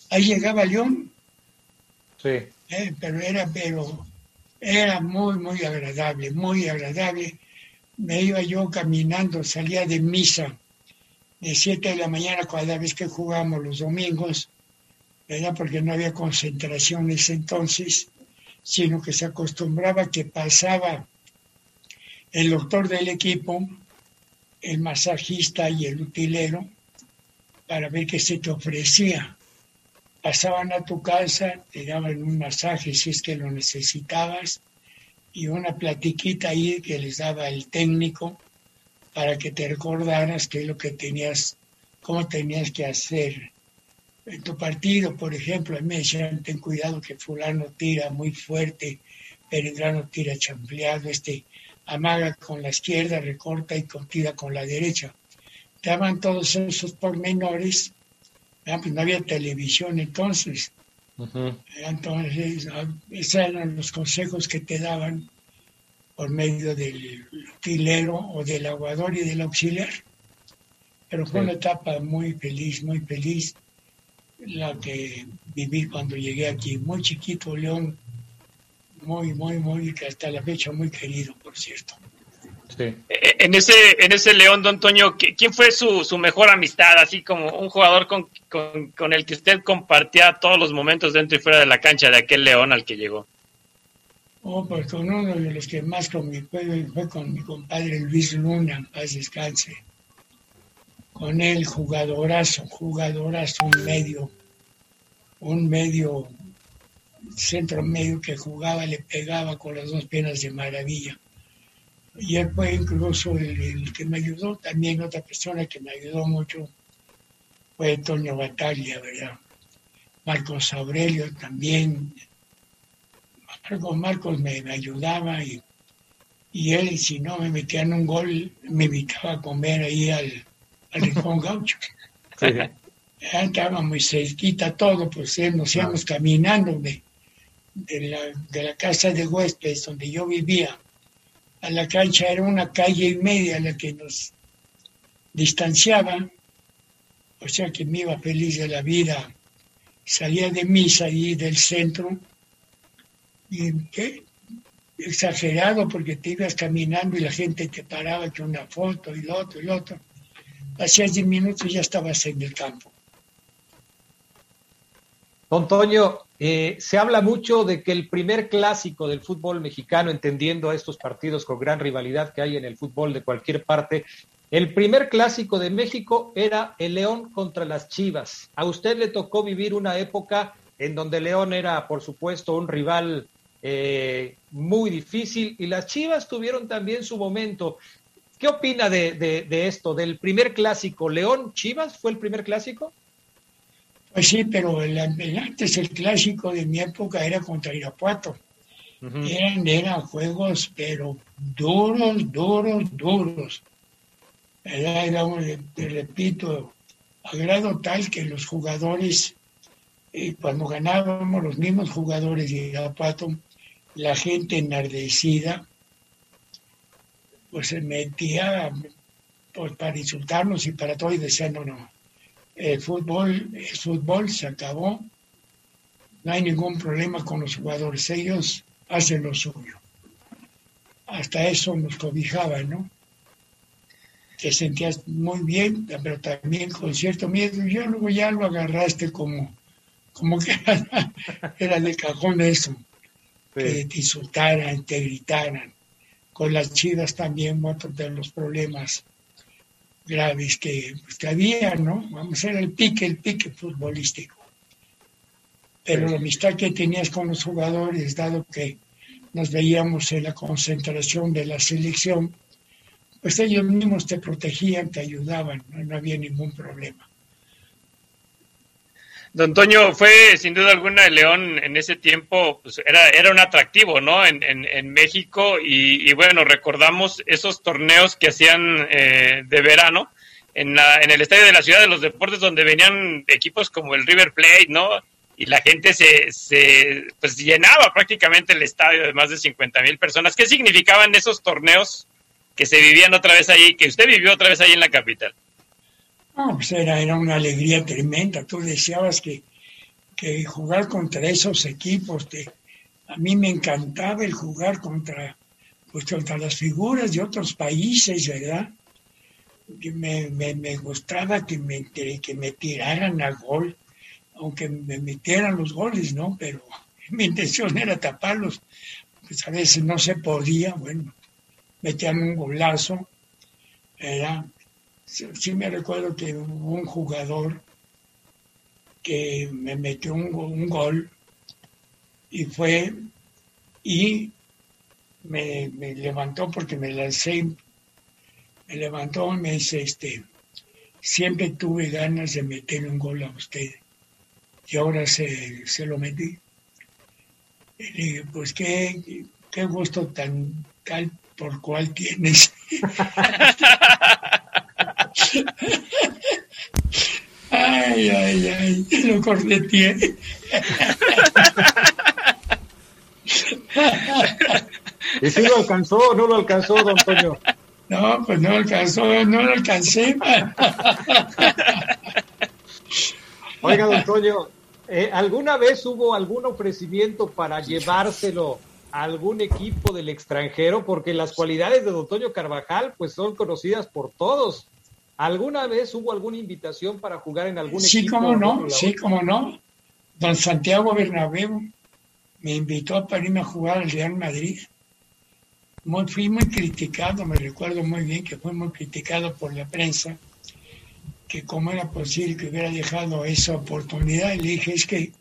ahí llegaba León. Sí. Eh, pero era, pero era muy, muy agradable, muy agradable. Me iba yo caminando, salía de misa de 7 de la mañana cada vez que jugábamos los domingos, ¿verdad? Porque no había concentraciones entonces, sino que se acostumbraba que pasaba el doctor del equipo, el masajista y el utilero para ver qué se te ofrecía pasaban a tu casa, te daban un masaje si es que lo necesitabas y una platiquita ahí que les daba el técnico para que te recordaras qué es lo que tenías, cómo tenías que hacer. En tu partido, por ejemplo, a mí me decían, ten cuidado que fulano tira muy fuerte, Peregrano tira champleado, este amaga con la izquierda, recorta y tira con la derecha. Te daban todos esos pormenores Ah, pues no había televisión entonces. Entonces, ah, esos eran los consejos que te daban por medio del utilero o del aguador y del auxiliar. Pero fue una etapa muy feliz, muy feliz la que viví cuando llegué aquí. Muy chiquito, León, muy, muy, muy, hasta la fecha muy querido, por cierto. Eh, en ese, en ese León, don Toño, ¿quién fue su, su mejor amistad? Así como un jugador con, con, el que usted compartía todos los momentos dentro y fuera de la cancha de aquel León al que llegó. Oh, pues con uno de los que más con mi fue, fue con mi compadre Luis Luna, en paz descanse. Con él, jugadorazo, jugadorazo, un medio, un medio, centro medio que jugaba, le pegaba con las dos piernas de maravilla y él fue incluso el, que me ayudó, también otra persona que me ayudó mucho fue Antonio Bataglia, ¿verdad? Marcos Aurelio también. Marcos, Marcos me, ayudaba y, y, él, si no me metía en un gol, me invitaba a comer ahí al, al Rincón Gaucho. Sí. Estaba muy cerquita todo, pues eh, nos íbamos caminando de, de, la, de la casa de huéspedes donde yo vivía a la cancha era una calle y media la que nos distanciaba, o sea que me iba feliz de la vida. Salía de misa ahí del centro y ¿qué? exagerado porque te ibas caminando y la gente te paraba con una foto y lo otro y lo otro. Hacías 10 minutos ya estabas en el campo. Don Toño, eh, se habla mucho de que el primer clásico del fútbol mexicano, entendiendo estos partidos con gran rivalidad que hay en el fútbol de cualquier parte, el primer clásico de México era el León contra las Chivas. A usted le tocó vivir una época en donde León era, por supuesto, un rival eh, muy difícil y las Chivas tuvieron también su momento. ¿Qué opina de, de esto, del primer clásico? ¿León-Chivas fue el primer clásico? Pues sí, pero el, antes el clásico de mi época era contra Irapuato. eran, eran juegos, pero duros, duros, duros. Era, era te repito, a grado tal que los jugadores, eh, cuando ganábamos los mismos jugadores de Irapuato, la gente enardecida, pues se metía pues, para insultarnos y para todo y decían, no, no, el fútbol, el fútbol se acabó, no hay ningún problema con los jugadores, ellos hacen lo suyo. Hasta eso nos cobijaban, ¿no? Te sentías muy bien, pero también con cierto miedo. Y yo luego ya lo agarraste como, como que era, de cajón eso, que te insultaran, te gritaran. Con las chidas también, otro de los problemas graves que, pues, que había, ¿no? Vamos a ver el pique, el pique futbolístico. Pero la amistad que tenías con los jugadores, dado que nos veíamos en la concentración de la selección, pues ellos mismos te protegían, te ayudaban, no, había ningún problema. Don Toño, fue sin duda alguna el León en ese tiempo, pues era, era un atractivo, ¿no? En, en, México y, bueno, recordamos esos torneos que hacían eh, de verano en, la, en el Estadio de la Ciudad de los Deportes donde venían equipos como el River Plate, ¿no? Y la gente se, se pues llenaba prácticamente el estadio de más de 50 mil personas. ¿Qué significaban esos torneos que se vivían otra vez ahí, que usted vivió otra vez ahí en la capital? No, pues era, era una alegría tremenda. Tú deseabas que, que jugar contra esos equipos. Te, a mí me encantaba el jugar contra, pues, contra las figuras de otros países, ¿verdad? Me, me, gustaba que me, que me tiraran al gol, aunque me metieran los goles, ¿no? Pero mi intención era taparlos. Pues a veces no se podía, bueno, metían un golazo, ¿verdad? Sí, me recuerdo que hubo un jugador que me metió un, gol y fue y me, levantó porque me lancé, me levantó y me dice, este, siempre tuve ganas de meter un gol a usted y ahora se, lo metí. Y le dije, pues qué, qué gusto tan tal por cual tienes. Ay, ay, ay, lo correteé. ¿Y si lo alcanzó o no lo alcanzó, don Antonio? No, pues no alcanzó, no lo alcancé. Oiga, don Antonio, eh, ¿alguna vez hubo algún ofrecimiento para llevárselo a algún equipo del extranjero? Porque las cualidades de don Antonio Carvajal pues son conocidas por todos. ¿Alguna vez hubo alguna invitación para jugar en algún sí, equipo? Sí, cómo no, sí, cómo no. Don Santiago Bernabéu me invitó para irme a jugar al Real Madrid. fui muy criticado, me recuerdo muy bien que fui muy criticado por la prensa, que cómo era posible que hubiera dejado esa oportunidad. Y le dije, es que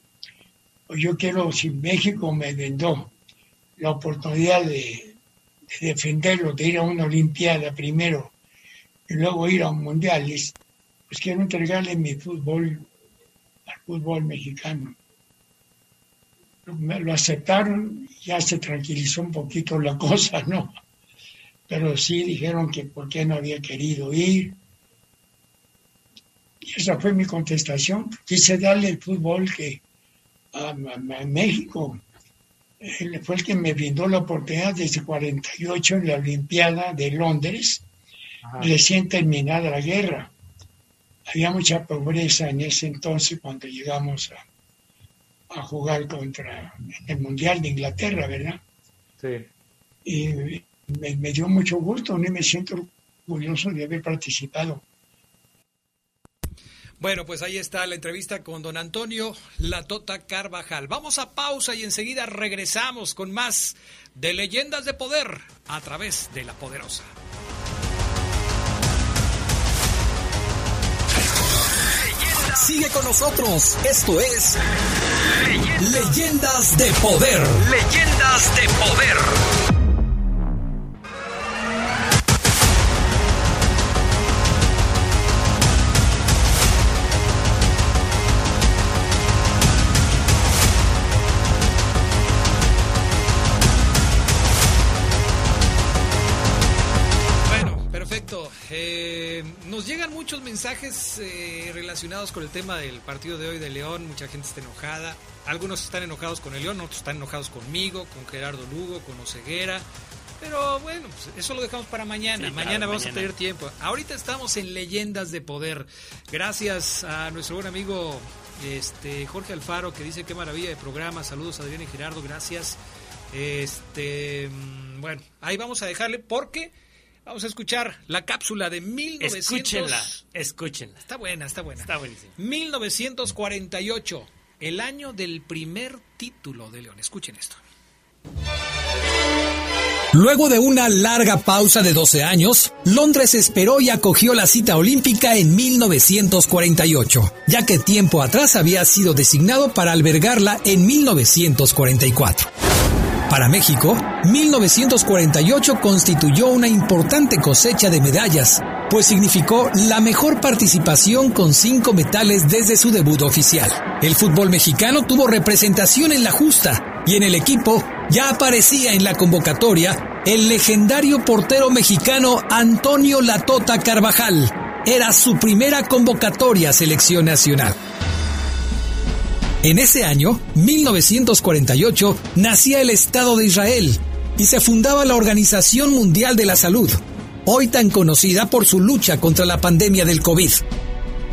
yo quiero, si México me vendó la oportunidad de, de defenderlo, de ir a una Olimpiada primero y luego ir a un mundial, pues quiero entregarle mi fútbol al fútbol mexicano. Me lo aceptaron, ya se tranquilizó un poquito la cosa, ¿no? Pero sí dijeron que por qué no había querido ir. Y esa fue mi contestación. Quise darle el fútbol que a, México. Él fue el que me brindó la oportunidad desde 48 en la Olimpiada de Londres recién terminada la guerra. Había mucha pobreza en ese entonces cuando llegamos a, jugar contra el Mundial de Inglaterra, ¿verdad? Sí. Y me, me dio mucho gusto, y me siento orgulloso de haber participado. Bueno, pues ahí está la entrevista con don Antonio Latota Carvajal. Vamos a pausa y enseguida regresamos con más de Leyendas de Poder a través de la Poderosa. Sigue con nosotros. Esto es Leyendas de Poder. Leyendas de Poder. Mensajes eh, relacionados con el tema del partido de hoy de León. Mucha gente está enojada. Algunos están enojados con el León, otros están enojados conmigo, con Gerardo Lugo, con Oceguera. Pero bueno, pues eso lo dejamos para mañana. Sí, mañana claro, vamos mañana. a tener tiempo. Ahorita estamos en Leyendas de Poder. Gracias a nuestro buen amigo este Jorge Alfaro que dice qué maravilla de programa. Saludos a Adrián y Gerardo, gracias. Este, mm, bueno, ahí vamos a dejarle porque vamos a escuchar la cápsula de 1900. Escúchenla, escúchenla. Está buena, está buena. Está buenísimo. 1948, el año del primer título de León. Escuchen esto. Luego de una larga pausa de 12 años, Londres esperó y acogió la cita olímpica en 1948, ya que tiempo atrás había sido designado para albergarla en 1944. Para México, 1948 constituyó una importante cosecha de medallas, pues significó la mejor participación con cinco metales desde su debut oficial. El fútbol mexicano tuvo representación en la justa y en el equipo ya aparecía en la convocatoria el legendario portero mexicano Antonio Latota Carvajal. Era su primera convocatoria a selección nacional. En ese año, 1948, nacía el Estado de Israel y se fundaba la Organización Mundial de la Salud, hoy tan conocida por su lucha contra la pandemia del COVID.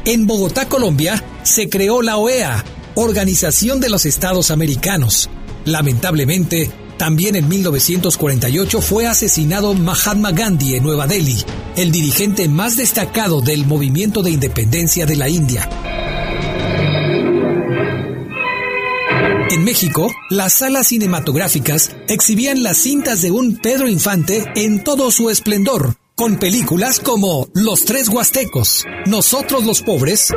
En Bogotá, Colombia, se creó la OEA, Organización de los Estados Americanos. Lamentablemente, también en 1948 fue asesinado Mahatma Gandhi en Nueva Delhi, el dirigente más destacado del movimiento de independencia de la India. En México, las salas cinematográficas exhibían las cintas de un Pedro Infante en todo su esplendor, con películas como Los Tres Huastecos, Nosotros los Pobres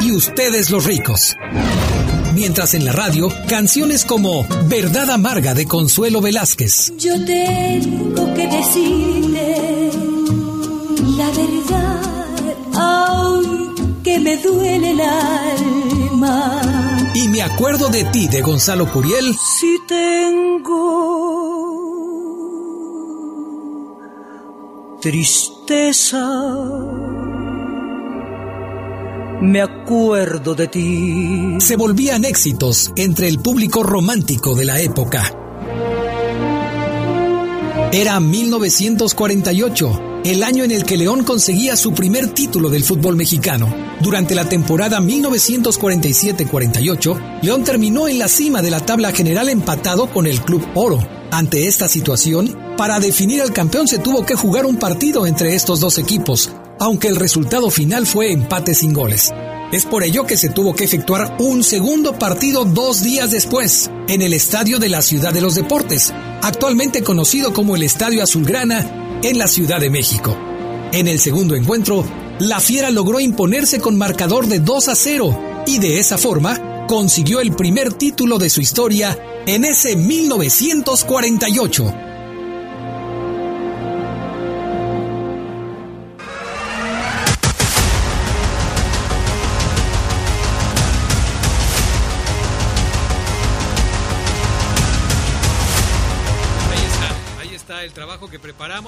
y Ustedes los Ricos. Mientras en la radio, canciones como Verdad Amarga de Consuelo Velázquez, Yo tengo que decirte la verdad, me duele el alma. y Me acuerdo de ti de Gonzalo Curiel, Si tengo tristeza, me acuerdo de ti. se volvían éxitos entre el público romántico de la época. Era 1948, el año en el que León conseguía su primer título del fútbol mexicano. Durante la temporada 1947-48, León terminó en la cima de la tabla general empatado con el Club Oro. Ante esta situación, para definir al campeón se tuvo que jugar un partido entre estos dos equipos, aunque el resultado final fue empate sin goles. Es por ello que se tuvo que efectuar un segundo partido dos días después, en el Estadio de la Ciudad de los Deportes, actualmente conocido como el Estadio Azulgrana, en la Ciudad de México. En el segundo encuentro, la Fiera logró imponerse con marcador de 2 a 0 y de esa forma consiguió el primer título de su historia en ese 1948.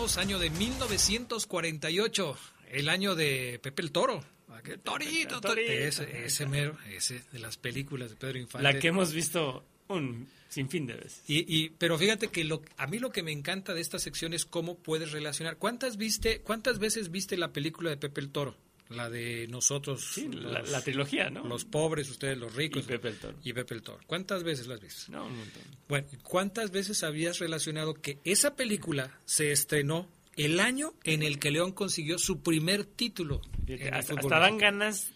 Preparamos, año de 1948, el año de Pepe el Toro. Aquel Torito, to- Torito. ese, ese mero, ese de las películas de Pedro Infante. La que hemos visto un sinfín de veces. Y, y- pero fíjate que lo, a mí lo que me encanta de esta sección es cómo puedes relacionar. ¿Cuántas viste, cuántas veces viste la película de Pepe el Toro? La de nosotros, Sí, los, la, la trilogía, ¿no? los pobres, ustedes los ricos. Y Pepe el Toro. Y Pepe el Toro. ¿Cuántas veces las viste? No, un montón. Bueno, ¿cuántas veces habías relacionado que esa película se estrenó el año en el que León consiguió su primer título? Hasta, hasta dan mexicano? ganas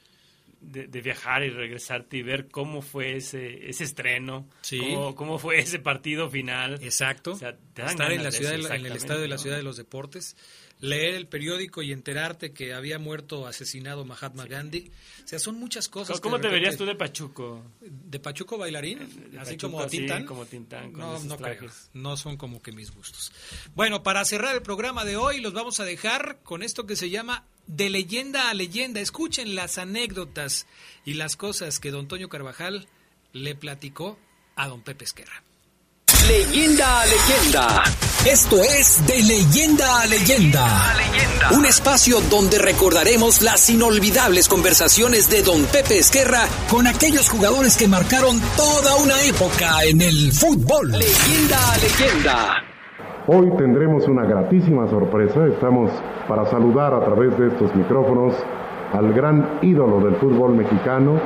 de, de viajar y regresarte y ver cómo fue ese, ese estreno, Sí. cómo, cómo fue ese partido final. Exacto. O sea, Estar en la ciudad, eso, en el estadio de la ciudad de los deportes, leer el periódico y enterarte que había muerto asesinado Mahatma Gandhi. O sea, son muchas cosas. ¿Cómo, que te verías tú de Pachuco? ¿De Pachuco bailarín? de así Pachuco, como sí, Tintán. como Tintán, con no, esos no creo. No son como que mis gustos. Bueno, para cerrar el programa de hoy, los vamos a dejar con esto que se llama De leyenda a leyenda. Escuchen las anécdotas y las cosas que don Toño Carvajal le platicó a don Pepe Esquerra. Leyenda a leyenda. Esto es De Leyenda a Leyenda. Un espacio donde recordaremos las inolvidables conversaciones de Don Pepe Esquerra con aquellos jugadores que marcaron toda una época en el fútbol. Leyenda a Leyenda. Hoy tendremos una gratísima sorpresa. Estamos para saludar a través de estos micrófonos al gran ídolo del fútbol mexicano,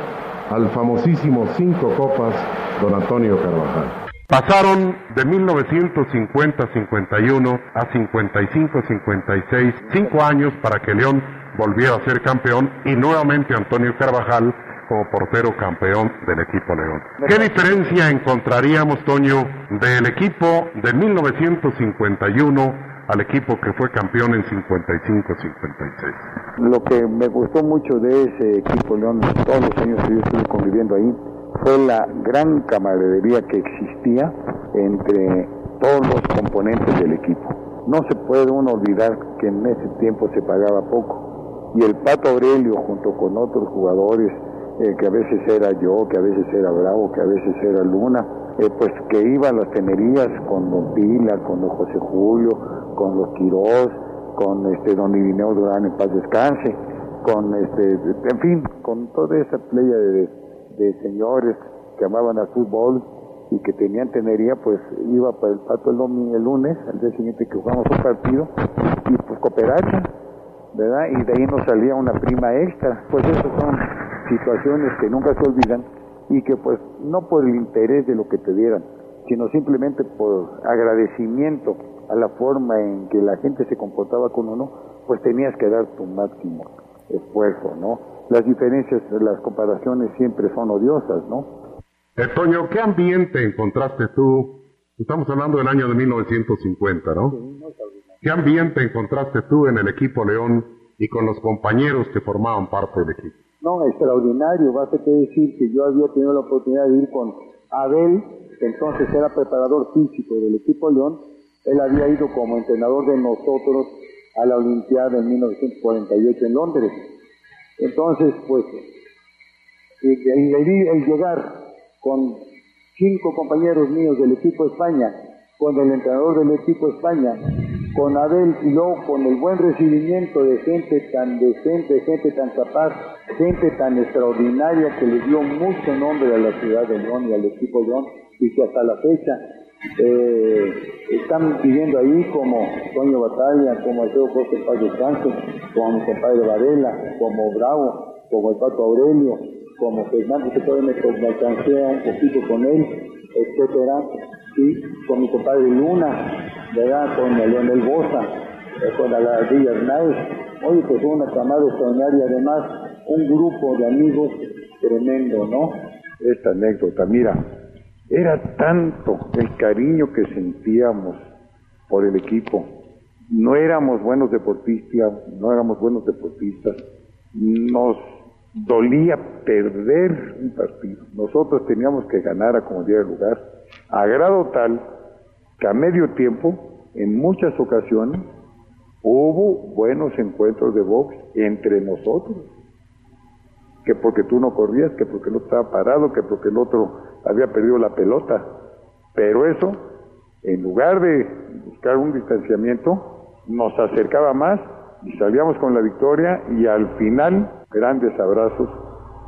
al famosísimo Cinco Copas, don Antonio Carvajal. Pasaron de 1950-51 a 55-56, cinco años para que León volviera a ser campeón y nuevamente Antonio Carvajal como portero campeón del equipo León. ¿Qué diferencia encontraríamos, Toño, del equipo de 1951 al equipo que fue campeón en 55-56? Lo que me gustó mucho de ese equipo León, todos los años que yo estuve conviviendo ahí, fue la gran camaradería que existía entre todos los componentes del equipo. No se puede uno olvidar que en ese tiempo se pagaba poco. Y el Pato Aurelio, junto con otros jugadores, eh, que a veces era yo, que a veces era Bravo, que a veces era Luna, eh, pues que iba a las tenerías con Don Pila, con Don José Julio, con los Quirós, con este Don Irineo Durán en paz descanse, con este, en fin, con toda esa playa de, de señores que amaban al fútbol y que tenían tenería, pues iba para el pato el, el lunes, al día siguiente que jugamos un partido, y pues cooperar, ¿verdad? Y de ahí nos salía una prima extra. Pues esas son situaciones que nunca se olvidan y que pues no por el interés de lo que te dieran, sino simplemente por agradecimiento a la forma en que la gente se comportaba con uno, pues tenías que dar tu máximo esfuerzo, ¿no? Las diferencias, las comparaciones siempre son odiosas, ¿no? Eh, Toño, ¿qué ambiente encontraste tú? Estamos hablando del año de 1950, ¿no? ¿Qué ambiente encontraste tú en el equipo León y con los compañeros que formaban parte del equipo? No, extraordinario. Basta que decir que yo había tenido la oportunidad de ir con Abel, que entonces era preparador físico del equipo León. Él había ido como entrenador de nosotros a la Olimpiada en 1948 en Londres. Entonces, pues, el, el, el llegar con cinco compañeros míos del equipo España, con el entrenador del equipo España, con Abel y luego con el buen recibimiento de gente tan decente, gente tan capaz, gente tan extraordinaria que le dio mucho nombre a la ciudad de León y al equipo León y que hasta la fecha eh, están viviendo ahí como Toño Batalla, como Alfredo José Paz Descanso, como mi compadre Varela, como Bravo, como el Pato Aurelio, como Fernando se puede me, me alcancé un poquito con él, etcétera, ¿sí? con mi compadre Luna, ¿verdad? con Leonel Bosa, eh, con la Villa Hernández, oye pues una camada extraordinaria y además un grupo de amigos tremendo, ¿no? Esta anécdota, mira, era tanto el cariño que sentíamos por el equipo. No éramos buenos deportistas, no éramos buenos deportistas, nos dolía perder un partido. Nosotros teníamos que ganar a como diera lugar, a grado tal que a medio tiempo, en muchas ocasiones, hubo buenos encuentros de box entre nosotros. Que porque tú no corrías, que porque otro estaba parado, que porque el otro había perdido la pelota. Pero eso, en lugar de buscar un distanciamiento, nos acercaba más y salíamos con la victoria y al final grandes abrazos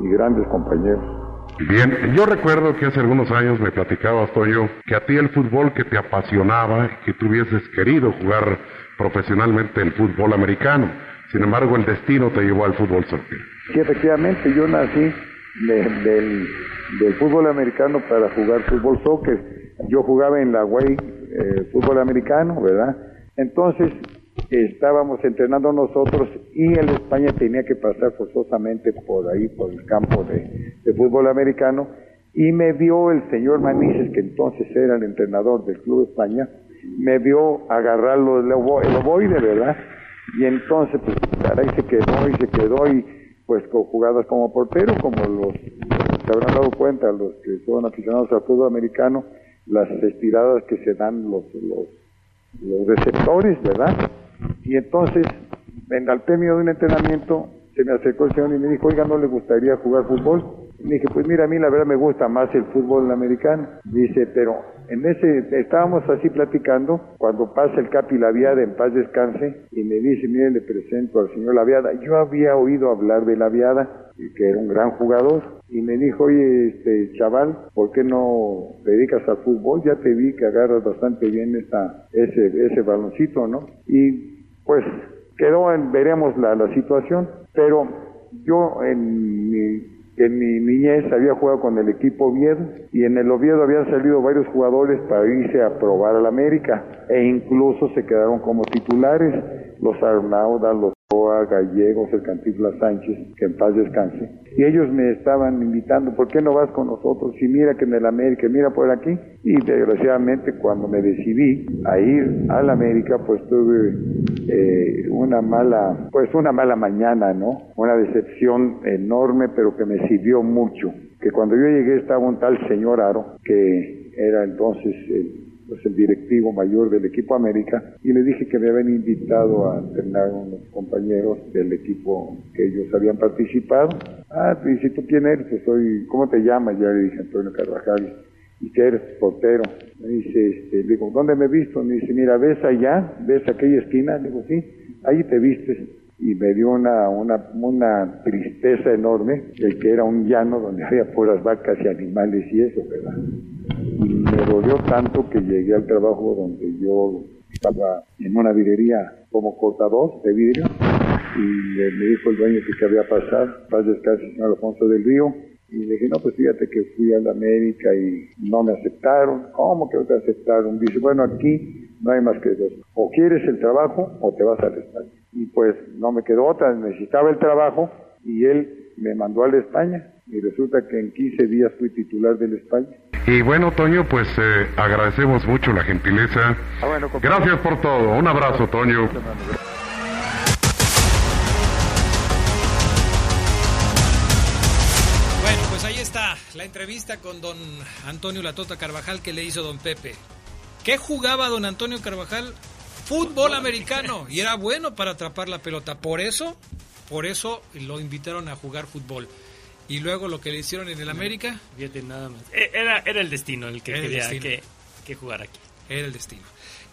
y grandes compañeros. Bien, yo recuerdo que hace algunos años me platicabas, Toyo, que a ti el fútbol que te apasionaba, que tú hubieses querido jugar profesionalmente el fútbol americano. Sin embargo, el destino te llevó al fútbol soccer. Sí, efectivamente, yo nací del, del, fútbol americano para jugar fútbol soccer. Yo jugaba en la Way eh, fútbol americano, ¿verdad? Entonces, estábamos entrenando nosotros y el España tenía que pasar forzosamente por ahí, por el campo de, fútbol americano, y me vio el señor Manises, que entonces era el entrenador del Club España, me vio agarrarlo el, ovoide, ¿verdad? Y entonces, pues, ahí se quedó y se quedó y pues con jugadas como portero, como los, se habrán dado cuenta, los que son aficionados al fútbol americano, las estiradas que se dan los, los, los receptores, ¿verdad? Y entonces, en al premio de un entrenamiento, se me acercó el señor y me dijo, oiga, ¿no le gustaría jugar fútbol? Y me dije, pues mira, a mí la verdad me gusta más el fútbol americano. Dice, pero En ese, estábamos así platicando, cuando pasa el Capi Laviada, en paz descanse, y me dice, mire, le presento al señor Laviada. Yo había oído hablar de Laviada, que era un gran jugador, y me dijo, oye, este chaval, ¿por qué no te dedicas al fútbol? Ya te vi que agarras bastante bien esa, ese, ese baloncito, ¿no? Y pues quedó en, veremos la, la situación, pero yo en mi en mi niñez había jugado con el equipo Oviedo y en el Oviedo habían salido varios jugadores para irse a probar al América e incluso se quedaron como titulares los Arnaudas, los Roa, Gallegos, el Cantifla Sánchez, que en paz descanse. Y ellos me estaban invitando, ¿por qué no vas con nosotros? Y mira que en el América, mira por aquí. Y desgraciadamente cuando me decidí a ir al América, pues tuve eh, una mala, pues una mala mañana, ¿no? Una decepción enorme, pero que me sirvió mucho. Que cuando yo llegué estaba un tal señor Aro, que era entonces el pues el directivo mayor del equipo América y le dije que me habían invitado a entrenar unos compañeros del equipo que ellos habían participado. Ah, y si tú quién eres, pues soy, ¿cómo te llamas? Ya le dije Antonio Carvajal. ¿Y qué eres? Portero. Me dice, este, digo, ¿dónde me he visto? Me dice, mira, ¿ves allá? ¿Ves aquella esquina? Le digo, sí, ahí te vistes y me dio una, una, una tristeza enorme el que era un llano donde había puras vacas y animales y eso, ¿verdad? Y me dolió tanto que llegué al trabajo donde yo estaba en una vidrería como cortador de vidrio y me dijo el dueño que qué había pasado, paz descanse señor Alfonso del Río, y le dije, no, pues fíjate que fui a la América y no me aceptaron. ¿Cómo que no te aceptaron? Dice, bueno, aquí no hay más que dos. O quieres el trabajo o te vas al España. Y pues no me quedó otra, necesitaba el trabajo y él me mandó al España y resulta que en 15 días fui titular del España. Y bueno, Toño, pues eh, agradecemos mucho la gentileza. Ah, Gracias por todo. Un abrazo, Toño. Bueno, pues ahí está la entrevista con don Antonio Latota Carvajal que le hizo don Pepe. ¿Qué jugaba don Antonio Carvajal? Fútbol americano y era bueno para atrapar la pelota. Por eso, por eso lo invitaron a jugar fútbol. Y luego lo que le hicieron en el América. Fíjate nada más. E, Era, era el destino el que Era quería que, que jugar aquí. Era el destino.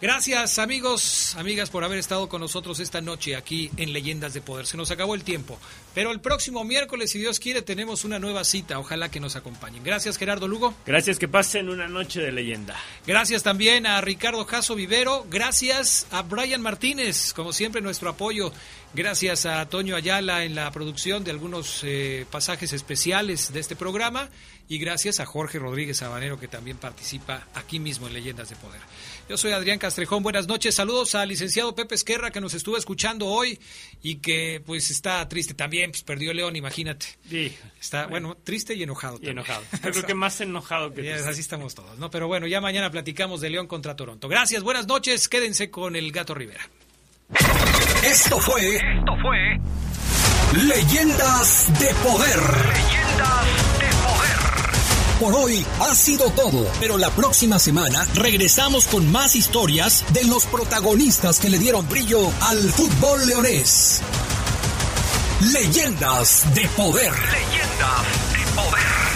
Gracias amigos, amigas por haber estado con nosotros esta noche aquí en Leyendas de Poder. Se nos acabó el tiempo, pero el próximo miércoles, si Dios quiere, tenemos una nueva cita. Ojalá que nos acompañen. Gracias Gerardo Lugo. Gracias, que pasen una noche de leyenda. Gracias también a Ricardo Caso Vivero. Gracias a Brian Martínez, como siempre, nuestro apoyo. Gracias a Toño Ayala en la producción de algunos eh, pasajes especiales de este programa. Y gracias a Jorge Rodríguez Sabanero, que también participa aquí mismo en Leyendas de Poder. Yo soy Adrián Castrejón. Buenas noches. Saludos al licenciado Pepe Esquerra, que nos estuvo escuchando hoy y que pues está triste también. Pues perdió León, imagínate. Sí. Está, bueno, triste y enojado. Y también. enojado. Yo creo que más enojado que triste. así estamos todos, ¿no? Pero bueno, ya mañana platicamos de León contra Toronto. Gracias, buenas noches. Quédense con el Gato Rivera. Esto fue. Esto fue. Leyendas de Poder. Leyendas de Poder. Por hoy ha sido todo, pero la próxima semana regresamos con más historias de los protagonistas que le dieron brillo al fútbol leonés. Leyendas de Poder. Leyendas de Poder.